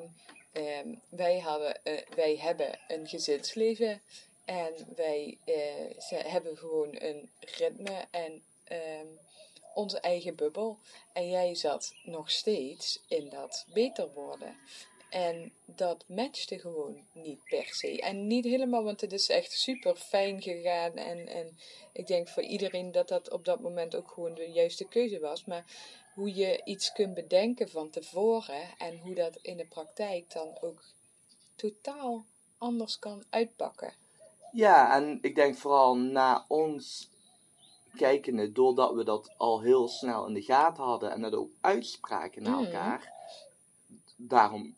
wij, hadden, eh, wij hebben een gezinsleven en wij eh, ze hebben gewoon een ritme en ehm, onze eigen bubbel. En jij zat nog steeds in dat beter worden. En dat matchte gewoon niet per se. En niet helemaal, want het is echt super fijn gegaan. En, en ik denk voor iedereen dat dat op dat moment ook gewoon de juiste keuze was. Maar hoe je iets kunt bedenken van tevoren en hoe dat in de praktijk dan ook totaal anders kan uitpakken. Ja, en ik denk vooral na ons kijkende, doordat we dat al heel snel in de gaten hadden en dat ook uitspraken naar Mhm. elkaar, daarom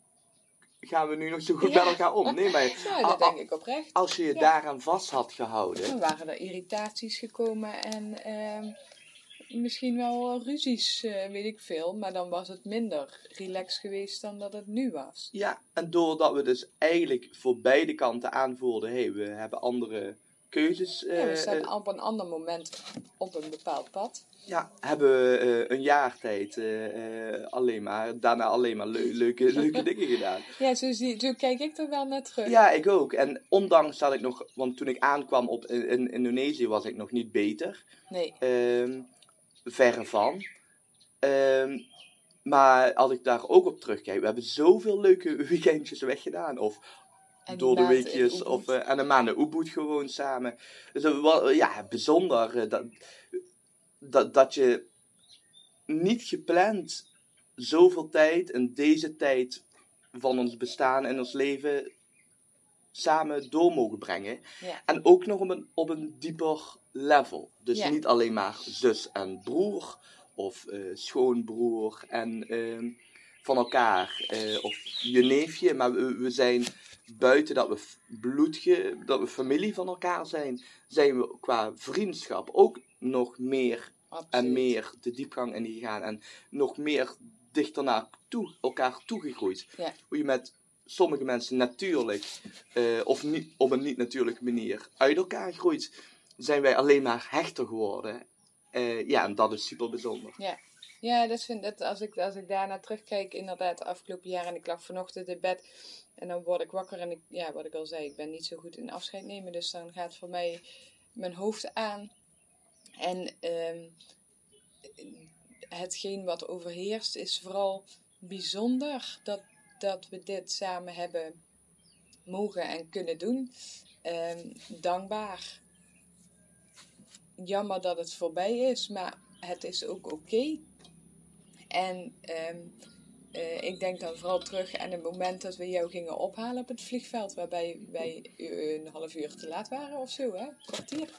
gaan we nu nog zo goed Ja. met elkaar om. Nee, maar Ja, dat denk ik oprecht. als je je Ja. daaraan vast had gehouden, Dan waren er irritaties gekomen en ehm, misschien wel eh, ruzies, eh, weet ik veel. Maar dan was het minder relaxed geweest dan dat het nu was. Ja, en doordat we dus eigenlijk voor beide kanten aanvoelden, hé, hey, we hebben andere keuzes. ja, we eh, staan op een ander moment op een bepaald pad. ja, hebben we een jaar tijd alleen maar, daarna alleen maar leu- leuke, leuke dingen gedaan. Ja, zo, zie, zo kijk ik er wel naar terug. Ja, ik ook. En ondanks dat ik nog, want toen ik aankwam op, in, in Indonesië was ik nog niet beter. Nee, Ehm, verre van. Ehm, maar als ik daar ook op terugkijk, we hebben zoveel leuke weekendjes weggedaan. Of En door de weekjes, of eh, en een maand in Ubud gewoon samen. Dus ja, bijzonder eh, dat, dat, dat je niet gepland zoveel tijd in deze tijd van ons bestaan en ons leven samen door mogen brengen. Ja. En ook nog op een, op een dieper level. Dus niet alleen maar zus en broer of eh, schoonbroer en ehm, van elkaar eh, of je neefje, maar we, we zijn buiten dat we bloedge, dat we familie van elkaar zijn, zijn we qua vriendschap ook nog meer absoluut. en meer de diepgang in gegaan en nog meer dichter naar toe, elkaar toegegroeid. Hoe je met sommige mensen natuurlijk eh, of niet, op een niet natuurlijke manier uit elkaar groeit, zijn wij alleen maar hechter geworden. Eh, ja, en dat is super bijzonder. Ja, dat vind dat als ik, als ik daarna terugkijk, inderdaad, de afgelopen jaar en ik lag vanochtend in bed en dan word ik wakker en ik, ja, wat ik al zei, ik ben niet zo goed in afscheid nemen, dus dan gaat voor mij mijn hoofd aan. En ehm, hetgeen wat overheerst is vooral bijzonder dat, dat we dit samen hebben mogen en kunnen doen. Ehm, dankbaar. Jammer dat het voorbij is, maar het is ook oké. En ehm, eh, ik denk dan vooral terug aan het moment dat we jou gingen ophalen op het vliegveld, waarbij wij een half uur te laat waren of zo, hè? Kwartier.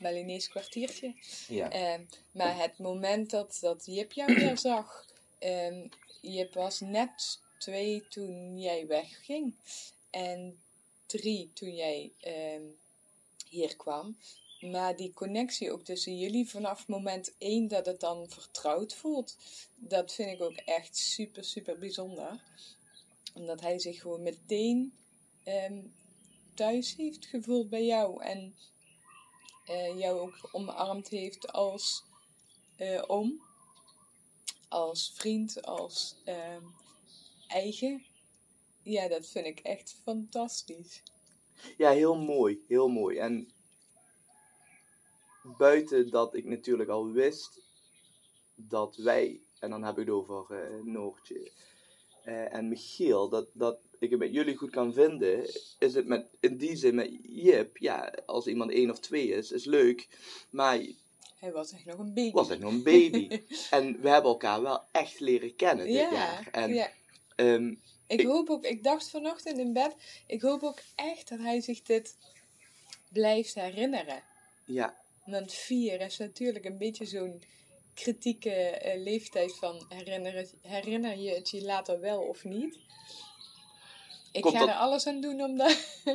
Balinees kwartiertje. Ja. Ehm, maar het moment dat, dat Jip jou weer zag, ehm, Jip was net twee toen jij wegging en drie toen jij hier kwam. Maar die connectie ook tussen jullie vanaf moment één dat het dan vertrouwd voelt, dat vind ik ook echt super, super bijzonder. Omdat hij zich gewoon meteen ehm, thuis heeft gevoeld bij jou en eh, jou ook omarmd heeft als eh, oom, als vriend, als ehm, eigen. Ja, dat vind ik echt fantastisch. Ja, heel mooi, heel mooi. En buiten dat ik natuurlijk al wist dat wij, en dan heb ik het over eh, Noortje eh, en Michiel, dat, dat ik het met jullie goed kan vinden, is het met, in die zin met Jip, ja, als iemand één of twee is, is leuk, maar Hij was echt nog een baby. was echt nog een baby. en we hebben elkaar wel echt leren kennen dit ja, jaar. En, ja. ehm, Ik Ik- hoop ook, ik dacht vanochtend in bed, ik hoop ook echt dat hij zich dit blijft herinneren. ja, Want vier is natuurlijk een beetje zo'n kritieke eh, leeftijd van herinner, herinner je het je later wel of niet. Ik Komt ga er alles aan doen om,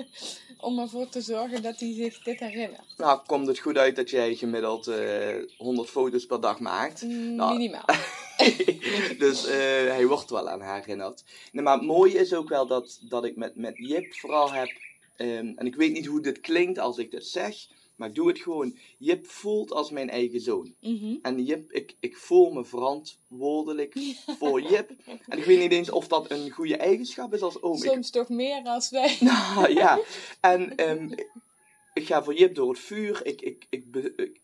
om ervoor te zorgen dat hij zich dit herinnert. nou komt het goed uit dat jij gemiddeld eh 100 foto's per dag maakt. Mm, Nou, Minimaal. dus eh, hij wordt wel aan haar herinnerd. Nee, maar het mooie is ook wel dat, dat ik met, met Jip vooral heb. ehm, en ik weet niet hoe dit klinkt als ik dit zeg. Maar doe het gewoon. Jip voelt als mijn eigen zoon. Mhm. En Jip, ik, ik voel me verantwoordelijk voor Jip. En ik weet niet eens of dat een goede eigenschap is als oom. Ik Soms toch meer als wij. nou ja, en ehm, ik ga voor Jip door het vuur. Ik, ik, ik,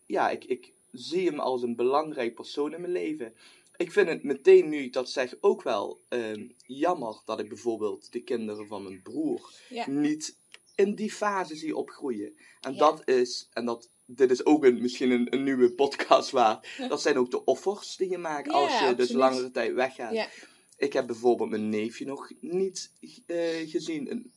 ja, ik, ik zie hem als een belangrijk persoon in mijn leven. Ik vind het meteen nu ik dat zeg ook wel ehm, jammer dat ik bijvoorbeeld de kinderen van mijn broer Ja. niet in die fase zie opgroeien. En Ja. dat is, en dat, dit is ook een, misschien een, een nieuwe podcast waar, dat zijn ook de offers die je maakt Ja, als je dus langere tijd weggaat. Ja. Ik heb bijvoorbeeld mijn neefje nog niet eh, gezien. Een,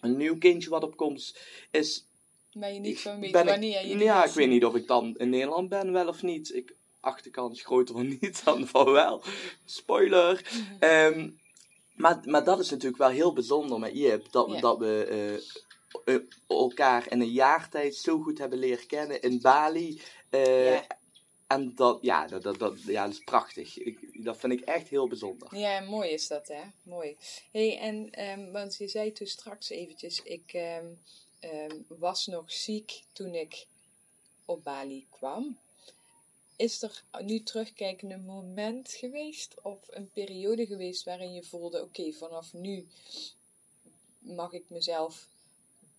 een nieuw kindje wat op komst is. Maar je niet van weet ben wanneer je Ja, ik weet niet of ik dan in Nederland ben, wel of niet. Ik acht de kans groter van niet dan van wel. Spoiler. Mhm. Ehm, maar, maar dat is natuurlijk wel heel bijzonder met Jip. Dat, dat we eh, eh, elkaar in een jaar tijd zo goed hebben leren kennen in Bali. Ja. En dat, ja, dat, dat, dat, ja, dat is prachtig. Ik, dat vind ik echt heel bijzonder. Ja, mooi is dat, hè? Mooi. hey, en, ehm, want je zei toen straks eventjes, ik, ehm, ehm, was nog ziek toen ik op Bali kwam. Is er nu terugkijkend een moment geweest of een periode geweest waarin je voelde: oké, vanaf nu mag ik mezelf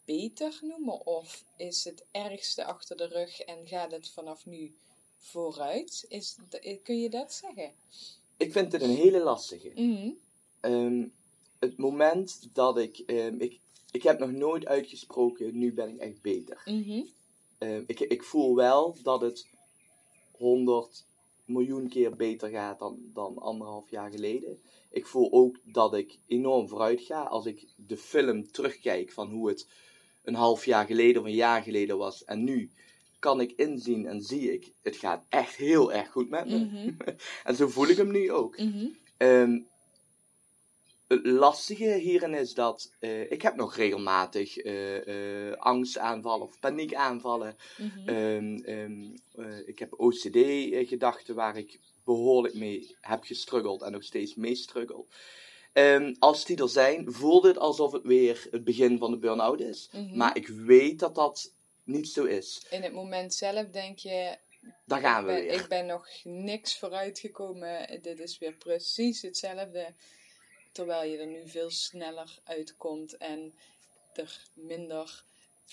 beter noemen? Of is het ergste achter de rug en gaat het vanaf nu vooruit? Is, kun je dat zeggen? Ik vind het een hele lastige. Mhm. Ehm, het moment dat ik, ehm, ik. Ik heb nog nooit uitgesproken, nu ben ik echt beter. Mhm. Ehm, ik, ik voel wel dat het 100 miljoen keer beter gaat dan, dan anderhalf jaar geleden. Ik voel ook dat ik enorm vooruit ga als ik de film terugkijk van hoe het een half jaar geleden of een jaar geleden was. En nu kan ik inzien en zie ik, het gaat echt heel erg goed met me. Mhm. en zo voel ik hem nu ook. Mhm. Ehm, het lastige hierin is dat eh, ik heb nog regelmatig eh, eh, angstaanvallen of paniekaanvallen. Ehm, eh, ik heb OCD-gedachten waar ik behoorlijk mee heb gestruggeld en nog steeds mee struggle. Ehm, als die er zijn, voelt het alsof het weer het begin van de burn-out is. Mhm. Maar ik weet dat dat niet zo is. In het moment zelf denk je, Daar gaan we ik ben, weer. ik ben nog niks vooruitgekomen. Dit is weer precies hetzelfde. Terwijl je er nu veel sneller uitkomt en er minder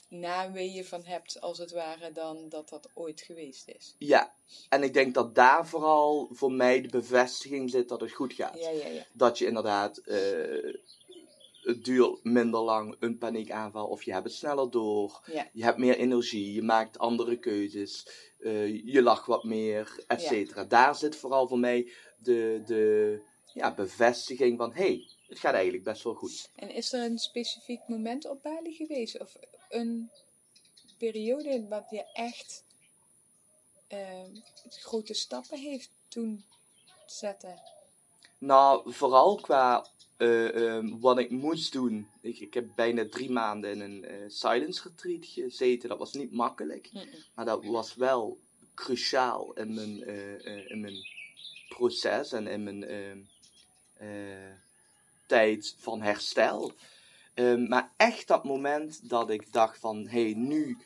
naweeën van hebt, als het ware, dan dat dat ooit geweest is. Ja, en ik denk dat daar vooral voor mij de bevestiging zit dat het goed gaat. Ja, ja, ja. Dat je inderdaad, eh, het duurt minder lang een paniekaanval of je hebt het sneller door. Je hebt meer energie, je maakt andere keuzes, eh, je lacht wat meer, et cetera. Daar zit vooral voor mij de, de ja, bevestiging van, hé, hey, het gaat eigenlijk best wel goed. En is er een specifiek moment op Bali geweest? Of een periode wat je echt ehm, grote stappen heeft toen zetten? Nou, vooral qua eh, ehm, wat ik moest doen. Ik, ik heb bijna drie maanden in een eh, silence retreat gezeten. Dat was niet makkelijk. Maar dat was wel cruciaal in mijn, eh, in mijn proces en in mijn ehm, eh, tijd van herstel. Ehm, maar echt dat moment dat ik dacht van, hé, hey, nu,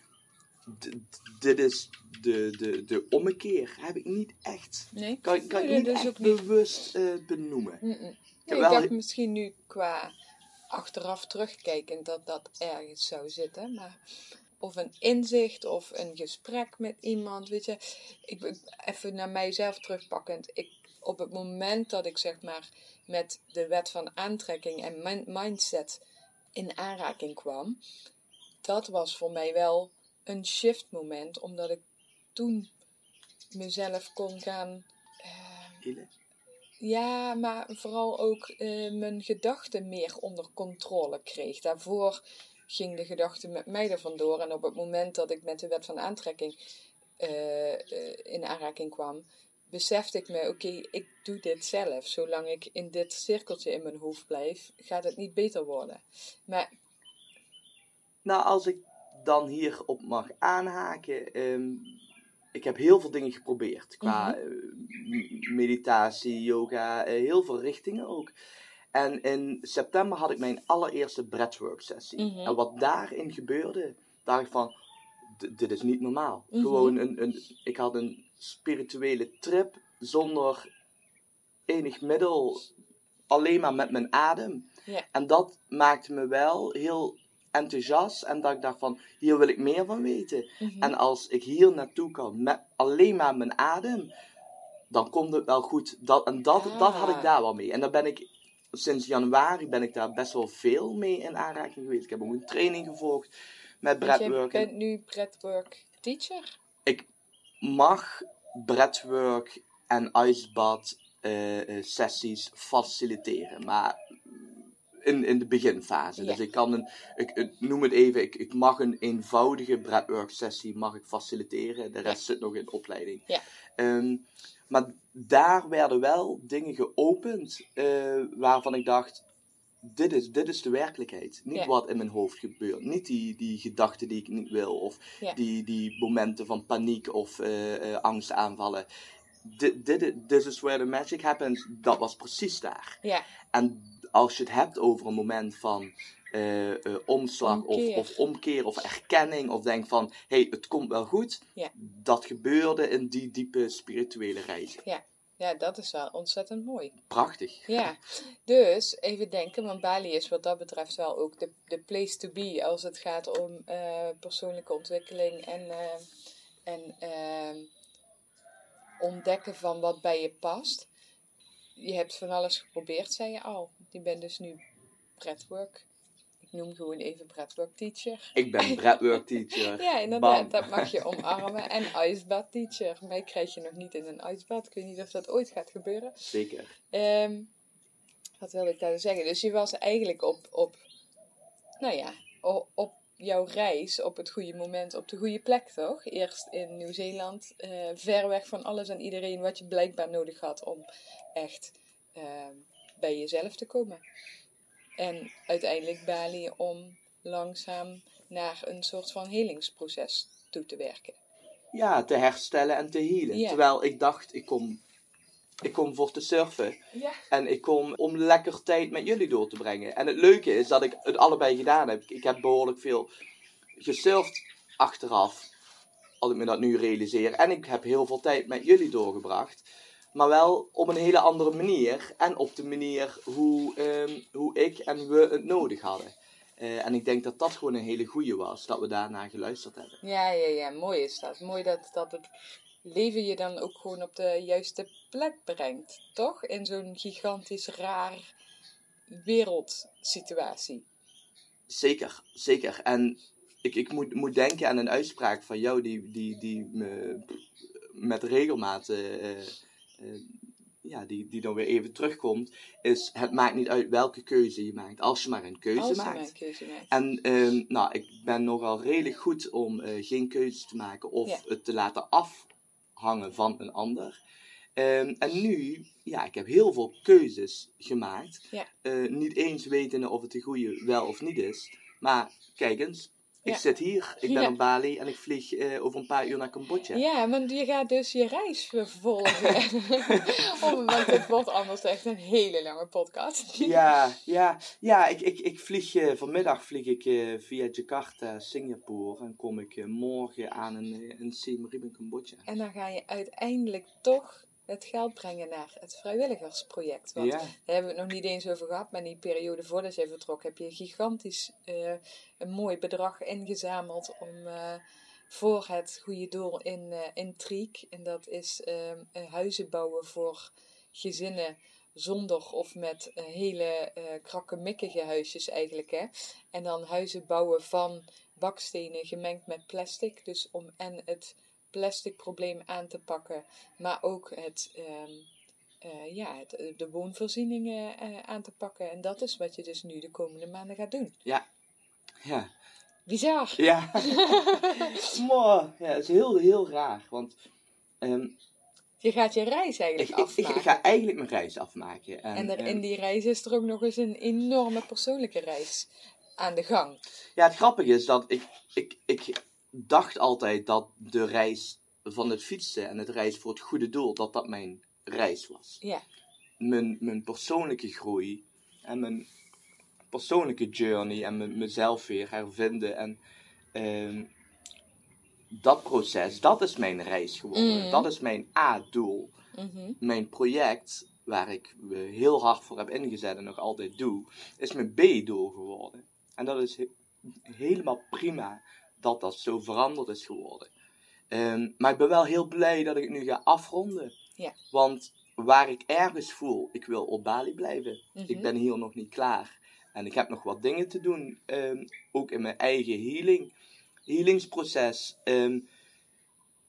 dit is de, de, de ommekeer, heb ik niet echt. Nee? Kan, kan ik Nee, niet echt niet- bewust eh, benoemen. Nee, ik dacht misschien nu qua achteraf terugkijkend dat dat ergens zou zitten. Maar of een inzicht of een gesprek met iemand. Weet je, ik, ik- even naar mijzelf terugpakkend. Ik, op het moment dat ik zeg maar met de wet van aantrekking en min- mindset in aanraking kwam, dat was voor mij wel een shift moment, omdat ik toen mezelf kon gaan. Ile? ja, maar vooral ook eh, mijn gedachten meer onder controle kreeg. Daarvoor ging de gedachte met mij er vandoor. En op het moment dat ik met de wet van aantrekking eh, in aanraking kwam, besefte ik me: oké, ik doe dit zelf. Zolang ik in dit cirkeltje in mijn hoofd blijf, gaat het niet beter worden. Maar Nou, als ik dan hierop mag aanhaken. ehm, ik heb heel veel dingen geprobeerd. Qua eh, m- meditatie, yoga, eh, heel veel richtingen ook. En in september had ik mijn allereerste breathwork sessie. Mhm. En wat daarin gebeurde, dacht ik van, "D- dit is niet normaal. Mhm. Gewoon een, een, ik had een spirituele trip zonder enig middel, alleen maar met mijn adem. Ja. En dat maakte me wel heel enthousiast en dat ik dacht van, hier wil ik meer van weten. mhm, En als ik hier naartoe kan met alleen maar mijn adem, dan komt het wel goed. Dat, en dat, dat had ik Ah. daar wel mee. En dan ben ik, sinds januari ben ik daar best wel veel mee in aanraking geweest. Ik heb ook een training gevolgd met jij breathwork. En bent nu breathwork teacher. Mag breathwork en ijsbad eh, eh, sessies faciliteren. Maar in, in de beginfase. Ja. Dus ik kan een, ik, ik noem het even, ik, ik mag een eenvoudige breathwork sessie mag ik faciliteren. De rest zit nog in opleiding. Ja. Ehm, maar daar werden wel dingen geopend eh, waarvan ik dacht, dit is, dit is de werkelijkheid. Niet wat in mijn hoofd gebeurt. Niet die, die gedachten die ik niet wil. Of die, die momenten van paniek of eh, eh, angstaanvallen. Dit, dit, this is where the magic happens. Dat was precies daar. Ja, En als je het hebt over een moment van eh, omslag of, Omkeer. of omkeer of erkenning of denk van hé, hey, het komt wel goed. Dat gebeurde in die diepe spirituele reizen. Ja, dat is wel ontzettend mooi. Prachtig. Ja, dus even denken, want Bali is wat dat betreft wel ook de, de place to be als het gaat om eh, persoonlijke ontwikkeling en, eh, en ehm, ontdekken van wat bij je past. Je hebt van alles geprobeerd, zei je al. Je bent dus nu breathwork. Ik noem gewoon even breathwork teacher. Ik ben breathwork teacher. Ja, inderdaad, Bam. dat mag je omarmen. En ijsbad teacher. Mij krijg je nog niet in een ijsbad. Ik weet niet of dat ooit gaat gebeuren. Zeker. Ehm, wat wilde ik daar zeggen? Dus je was eigenlijk op, op, nou ja, op jouw reis op het goede moment op de goede plek, toch? Eerst in Nieuw-Zeeland, eh, ver weg van alles en iedereen wat je blijkbaar nodig had om echt ehm, bij jezelf te komen. En uiteindelijk Bali om langzaam naar een soort van helingsproces toe te werken. Ja, te herstellen en te healen. Ja. Terwijl ik dacht, ik kom, ik kom voor te surfen. Ja. En ik kom om lekker tijd met jullie door te brengen. En het leuke is dat ik het allebei gedaan heb. Ik heb behoorlijk veel gesurfd achteraf. Als ik me dat nu realiseer. En ik heb heel veel tijd met jullie doorgebracht. Maar wel op een hele andere manier. En op de manier hoe, ehm, hoe ik en we het nodig hadden. Eh, en ik denk dat dat gewoon een hele goeie was. Dat we daarna geluisterd hebben. Ja, ja, ja, mooi is dat. Mooi dat, dat het leven je dan ook gewoon op de juiste plek brengt, toch? In zo'n gigantisch raar wereldsituatie. Zeker, zeker. En ik, ik moet, moet denken aan een uitspraak van jou die, die, die me met regelmaat, eh, eh, ja, die, die dan weer even terugkomt, is het maakt niet uit welke keuze je maakt, als je maar een keuze Als je maakt. maar een keuze maakt. En ehm, nou, ik ben nogal redelijk goed om eh, geen keuzes te maken of Ja. het te laten afhangen van een ander. Ehm, en nu, ja, ik heb heel veel keuzes gemaakt. Ja. Eh, niet eens wetende of het de goede wel of niet is. Maar kijk eens, ik Ja. zit hier, ik ben Ja. op Bali en ik vlieg eh, over een paar uur naar Cambodja. Ja, want je gaat dus je reis vervolgen. oh, want het wordt anders echt een hele lange podcast. Ja, ja, ja ik, ik, ik vlieg, eh, vanmiddag vlieg ik eh, via Jakarta, Singapore. En kom ik morgen aan in, eh, in Siem Reap in Cambodja. En dan ga je uiteindelijk toch het geld brengen naar het vrijwilligersproject. Want Ja, Daar hebben we het nog niet eens over gehad, maar in die periode voordat jij vertrok heb je gigantisch eh, een mooi bedrag ingezameld om, eh, voor het goede doel in, eh in Triek. En dat is huizen bouwen voor gezinnen zonder of met hele eh krakkemikkige huisjes eigenlijk. Hè? En dan huizen bouwen van bakstenen gemengd met plastic. Dus om en het plastic probleem aan te pakken, maar ook het... ehm, eh, ja, het, de woonvoorzieningen eh, aan te pakken. En dat is wat je dus nu de komende maanden gaat doen. ja, Bizar! ja. Mooi. Ja, het is heel, heel raar. Want ehm, Je gaat je reis eigenlijk ik, afmaken. ik ga eigenlijk mijn reis afmaken. En, en er, ehm, in die reis is er ook nog eens een enorme persoonlijke reis aan de gang. Ja, het grappige is dat ik, ik, ik dacht altijd dat de reis van het fietsen en het reis voor het goede doel, dat dat mijn reis was. Ja, Mijn, mijn persoonlijke groei en mijn persoonlijke journey en mijn, mezelf weer hervinden. En ehm, dat proces, dat is mijn reis geworden. Mhm. Dat is mijn A-doel. mhm, Mijn project, waar ik heel hard voor heb ingezet en nog altijd doe, is mijn B-doel geworden. En dat is he- helemaal prima dat dat zo veranderd is geworden. Ehm, maar ik ben wel heel blij dat ik het nu ga afronden. Ja. Want waar ik ergens voel, ik wil op Bali blijven. mhm. Ik ben hier nog niet klaar. En ik heb nog wat dingen te doen. ehm, ook in mijn eigen healing. Healingsproces. Ehm,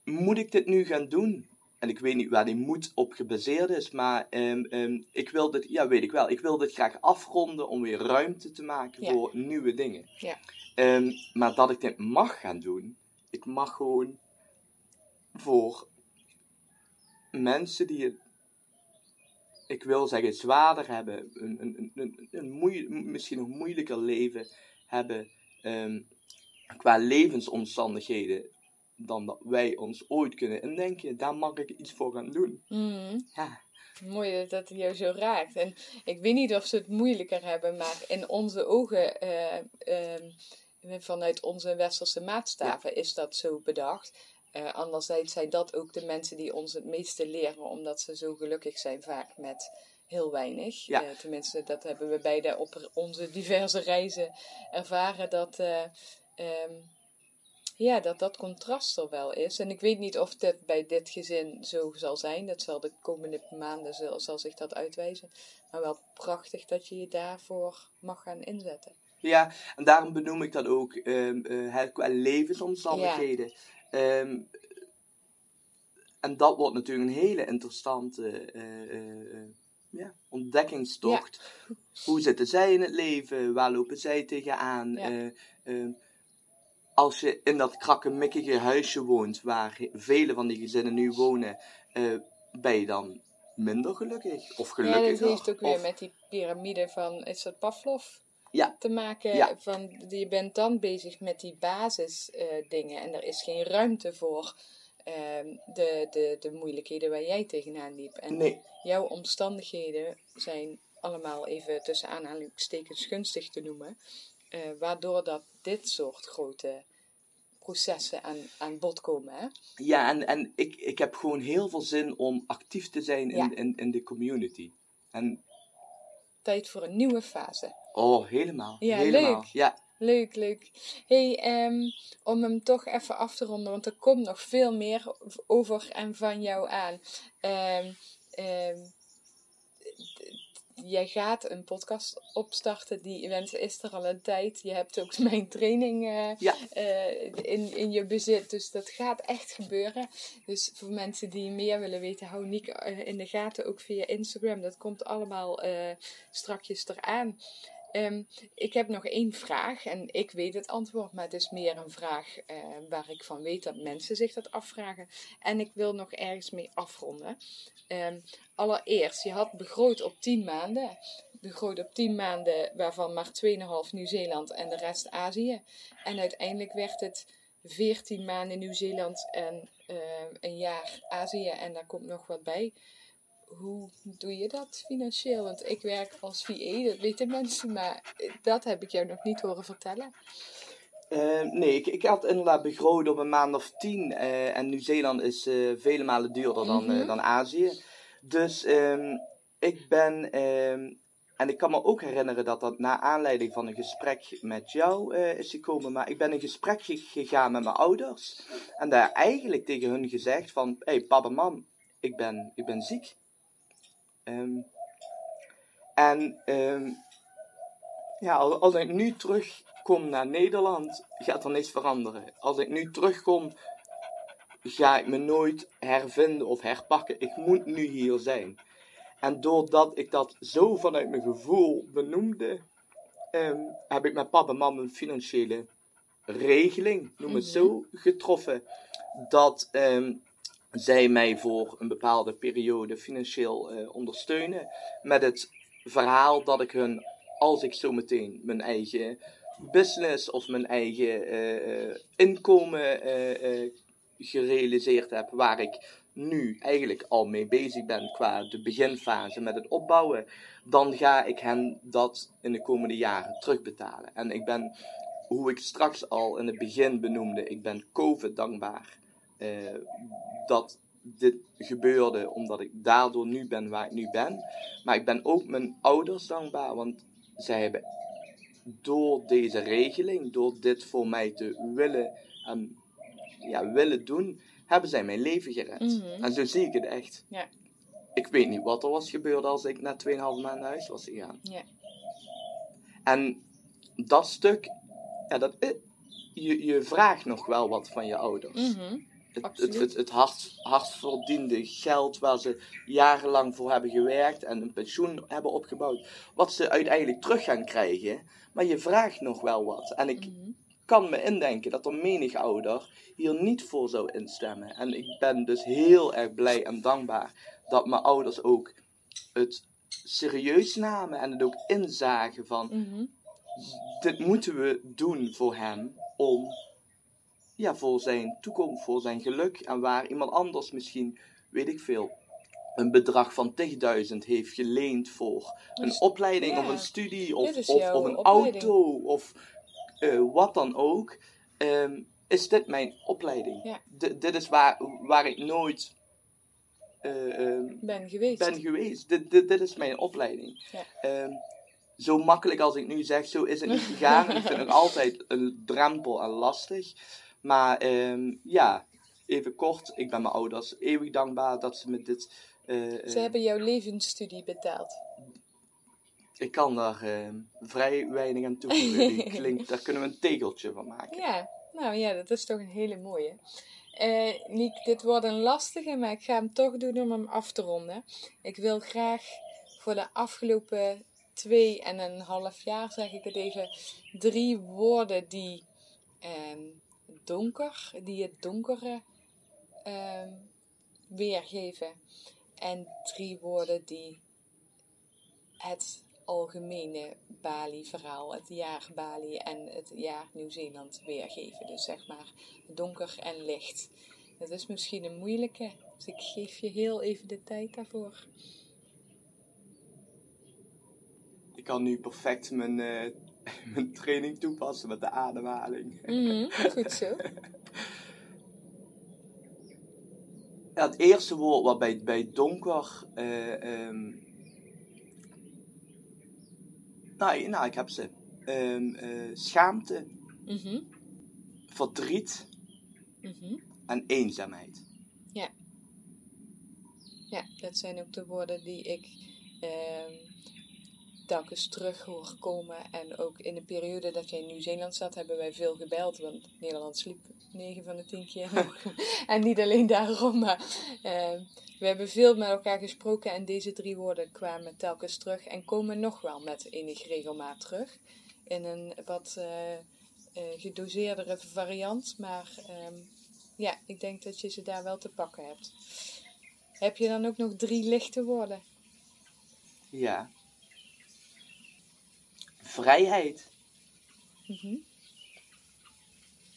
moet ik dit nu gaan doen? En ik weet niet waar die moed op gebaseerd is. Maar ehm, ehm, ik wil dit, ja weet ik wel. Ik wil dit graag afronden om weer ruimte te maken Ja. voor nieuwe dingen. Ja. Ehm, maar dat ik dit mag gaan doen. Ik mag gewoon voor mensen die het ik wil zeggen, zwaarder hebben, een, een, een, een moeie, misschien nog moeilijker leven hebben qua levensomstandigheden dan dat wij ons ooit kunnen indenken. Daar mag ik iets voor gaan doen. Mhm. Ja, Mooi dat dat jou zo raakt. En ik weet niet of ze het moeilijker hebben, maar in onze ogen, eh, ehm, vanuit onze westerse maatstaven, is dat zo bedacht. Uh, anderzijds zijn dat ook de mensen die ons het meeste leren, omdat ze zo gelukkig zijn vaak met heel weinig. Ja. Eh, tenminste, dat hebben we beide op onze diverse reizen ervaren. Dat, eh, ehm, ja, dat dat contrast er wel is. En ik weet niet of dit bij dit gezin zo zal zijn. Dat zal de komende maanden zal, zal zich dat uitwijzen. Maar wel prachtig dat je je daarvoor mag gaan inzetten. Ja, en daarom benoem ik dat ook um, uh, qua levensomstandigheden. Ehm, en dat wordt natuurlijk een hele interessante uh, ja, ontdekkingstocht. Hoe zitten zij in het leven? Waar lopen zij tegenaan? Ja. Uh, als je in dat krakkemikkige huisje woont, waar vele van die gezinnen nu wonen, uh, ben je dan minder gelukkig of gelukkiger? Ja, dat heeft ook weer met die piramide van, is dat Pavlov? Ja. Te maken ja. van, je bent dan bezig met die basisdingen uh, en er is geen ruimte voor uh, de, de, de moeilijkheden waar jij tegenaan liep. En nee. jouw omstandigheden zijn allemaal even tussen aanhalingstekens gunstig te noemen. Uh, waardoor dat dit soort grote processen aan, aan bod komen. Hè? Ja, en, en ik, ik heb gewoon heel veel zin om actief te zijn in, ja. in, in de community. En... Tijd voor een nieuwe fase. Oh, helemaal. Ja, helemaal. leuk. Ja. Leuk, leuk. hey, um, om hem toch even af te ronden, want er komt nog veel meer over en van jou aan. Um, um, jij gaat een podcast opstarten. Die event is er al een tijd. Je hebt ook mijn training uh, ja. uh, in, in je bezit. Dus dat gaat echt gebeuren. Dus voor mensen die meer willen weten, hou Niek uh, in de gaten. Ook via Instagram. Dat komt allemaal strakjes eraan. Um, ik heb nog één vraag en ik weet het antwoord, maar het is meer een vraag uh, waar ik van weet dat mensen zich dat afvragen. En ik wil nog ergens mee afronden. Um, allereerst, je had begroot op 10 maanden. Begroot op 10 maanden, waarvan maar 2,5 Nieuw-Zeeland en de rest Azië. En uiteindelijk werd het 14 maanden Nieuw-Zeeland en uh, een jaar Azië en daar komt nog wat bij hoe doe je dat financieel? Want ik werk als VA, dat weten mensen, maar dat heb ik jou nog niet horen vertellen. Uh, nee, ik, ik had inderdaad begroot op een maand of tien. Uh, en Nieuw-Zeeland is uh, vele malen duurder dan, mm-hmm. dan Azië. Dus um, ik ben. Um, en ik kan me ook herinneren dat dat na aanleiding van een gesprek met jou is gekomen. Maar ik ben in gesprek gegaan met mijn ouders. En daar eigenlijk tegen hun gezegd van... Hé, hey, papa, mam, ik ben, ik ben ziek. Um, en um, ja, als ik nu terugkom naar Nederland, gaat er niks veranderen. Als ik nu terugkom, ga ik me nooit hervinden of herpakken. Ik moet nu hier zijn. En doordat ik dat zo vanuit mijn gevoel benoemde, um, heb ik met papa en mama een financiële regeling, noem het zo, getroffen. Dat zij mij voor een bepaalde periode financieel uh, ondersteunen. Met het verhaal dat ik hun, als ik zo meteen mijn eigen business of mijn eigen uh, inkomen gerealiseerd heb, waar ik nu eigenlijk al mee bezig ben qua de beginfase met het opbouwen, dan ga ik hen dat in de komende jaren terugbetalen. En ik ben, hoe ik straks al in het begin benoemde, ik ben COVID dankbaar. Uh, dat dit gebeurde, omdat ik daardoor nu ben waar ik nu ben. Maar ik ben ook mijn ouders dankbaar, want zij hebben door deze regeling, door dit voor mij te willen, um, ja, willen doen, hebben zij mijn leven gered. Mhm. En zo zie ik het echt. Ja. Ik weet niet wat er was gebeurd als ik na 2,5 maanden naar huis was gegaan. Ja. En dat stuk, ja, dat, je, je vraagt nog wel wat van je ouders. Mhm. Het, het, het, het hard, geld waar ze jarenlang voor hebben gewerkt en een pensioen hebben opgebouwd, wat ze uiteindelijk terug gaan krijgen. Maar je vraagt nog wel wat. En ik Mhm. kan me indenken dat er menig ouder hier niet voor zou instemmen. En ik ben dus heel erg blij en dankbaar dat mijn ouders ook het serieus namen en het ook inzagen van Mhm. dit moeten we doen voor hem om ja, voor zijn toekomst, voor zijn geluk en waar iemand anders misschien, weet ik veel, een bedrag van 10.000 heeft geleend voor een Dus- opleiding of een studie of, of, een opleiding. auto of eh, wat dan ook, ehm, is dit mijn opleiding. Ja. Dit is waar, waar ik nooit eh, ehm, Ben geweest. ben geweest. Dit, dit, dit is mijn opleiding. Ja. Ehm, zo makkelijk als ik nu zeg, zo is het niet gegaan. ik vind het altijd een drempel en lastig. Maar ehm, ja, even kort, ik ben mijn ouders eeuwig dankbaar dat ze me dit... eh, Ze eh, hebben jouw levensstudie betaald. Ik kan daar ehm, vrij weinig aan toevoegen. Die klinkt, daar kunnen we een tegeltje van maken. Ja, nou ja, dat is toch een hele mooie. Eh Niek, dit wordt een lastige, maar ik ga hem toch doen om hem af te ronden. Ik wil graag voor de afgelopen twee en een half jaar, zeg ik het even, drie woorden die ehm, donker, die het donkere ehm, weergeven. En drie woorden die het algemene Bali-verhaal, het jaar Bali en het jaar Nieuw-Zeeland weergeven. Dus zeg maar donker en licht. Dat is misschien een moeilijke, dus ik geef je heel even de tijd daarvoor. Ik kan nu perfect mijn, eh, mijn training toepassen met de ademhaling. Mhm, goed zo. Ja, het eerste woord wat bij, bij donker. ehm, nou, nou, ik heb ze. Ehm, eh, schaamte, Mhm, verdriet mhm. en eenzaamheid. Ja, dat zijn ook de woorden die ik ehm, telkens terug hoor komen. En ook in de periode dat jij in Nieuw-Zeeland zat, hebben wij veel gebeld. Want Nederland sliep 9 van de 10 keer nog. en niet alleen daarom, maar ehm, we hebben veel met elkaar gesproken. En deze drie woorden kwamen telkens terug en komen nog wel met enig regelmaat terug. In een wat eh, eh, gedoseerdere variant. Maar ehm, ja, ik denk dat je ze daar wel te pakken hebt. Heb je dan ook nog drie lichte woorden? Ja. Vrijheid, Mhm.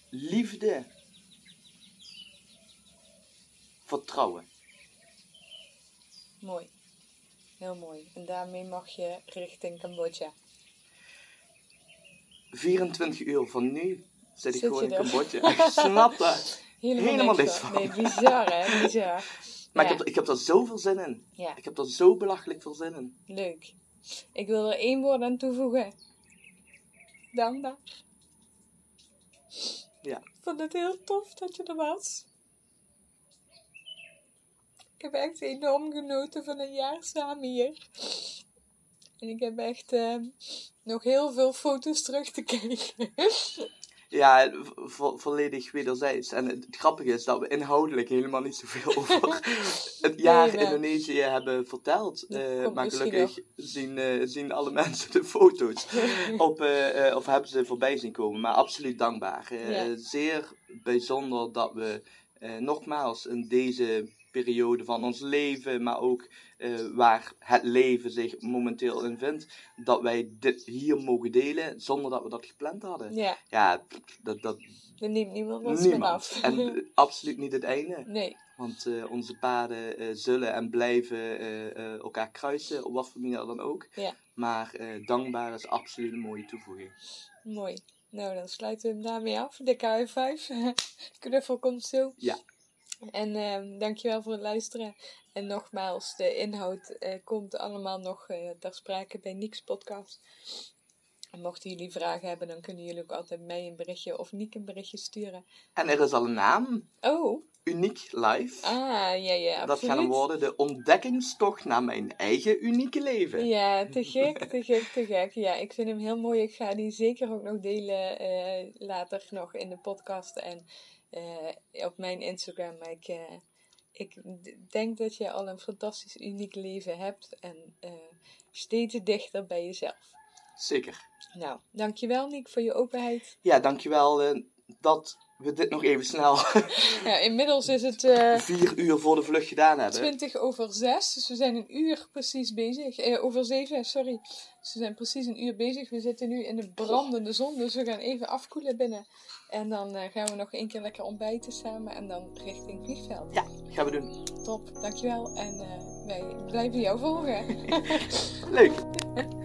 liefde, vertrouwen. Mooi. Heel mooi. En daarmee mag je richting Cambodja. 24 uur van nu zit ik gewoon in er? Cambodja. Ik snap dat. Helemaal niks van. Nee, bizar hè, bizar. Maar Ja. ik, heb, ik heb er zoveel zin in. Ja, Ik heb er zo belachelijk veel zin in. leuk. Ik wil er één woord aan toevoegen. Dankbaar. Ja. Ik vond het heel tof dat je er was. Ik heb echt enorm genoten van een jaar samen hier. En ik heb echt eh, nog heel veel foto's terug te kijken. Ja, vo- volledig wederzijds. En het grappige is dat we inhoudelijk helemaal niet zoveel over het jaar Nee, Indonesië hebben verteld. Eh, maar gelukkig zien, eh, zien alle mensen de foto's. op, eh, of hebben ze voorbij zien komen. Maar absoluut dankbaar. Ja. Zeer bijzonder dat we nogmaals in deze periode van ons leven, maar ook eh, waar het leven zich momenteel in vindt, dat wij dit hier mogen delen zonder dat we dat gepland hadden. Ja, Ja, dat, dat er neemt niemand ons niemand. af. En absoluut niet het einde. Nee, Want eh, onze paden eh, zullen en blijven elkaar kruisen, op wat voor manier dan ook. Ja. Maar dankbaar is absoluut een mooie toevoeging. mooi. Nou, dan sluiten we hem daarmee af. High five. Knuffel komt zo. Ja. En ehm, dankjewel voor het luisteren. En nogmaals, de inhoud eh, komt allemaal nog eh, ter sprake bij Niek's podcast. En mochten jullie vragen hebben, dan kunnen jullie ook altijd mij een berichtje of Niek een berichtje sturen. En er is al een naam, Oh, Uniek Live. ah, ja, ja, dat absoluut. hem worden de ontdekkingstocht naar mijn eigen unieke leven. Ja, te gek, te gek, te gek. Ja, ik vind hem heel mooi. Ik ga die zeker ook nog delen eh, later nog in de podcast en eh, op mijn Instagram. Maar ik, eh, ik denk dat je al een fantastisch uniek leven hebt en eh, steeds dichter bij jezelf. Zeker. Nou, dankjewel Niek voor je openheid. Ja, dankjewel. dat we dit nog even snel Ja, inmiddels is het eh, vier uur voor de vlucht gedaan hebben. 20 over 6, dus we zijn een uur precies bezig. Eh, over 7, sorry. Dus we zijn precies een uur bezig. We zitten nu in de brandende zon, dus we gaan even afkoelen binnen. En dan eh, gaan we nog één keer lekker ontbijten samen en dan richting vliegveld. Ja, gaan we doen. Top, dankjewel. En eh, wij blijven jou volgen. Leuk.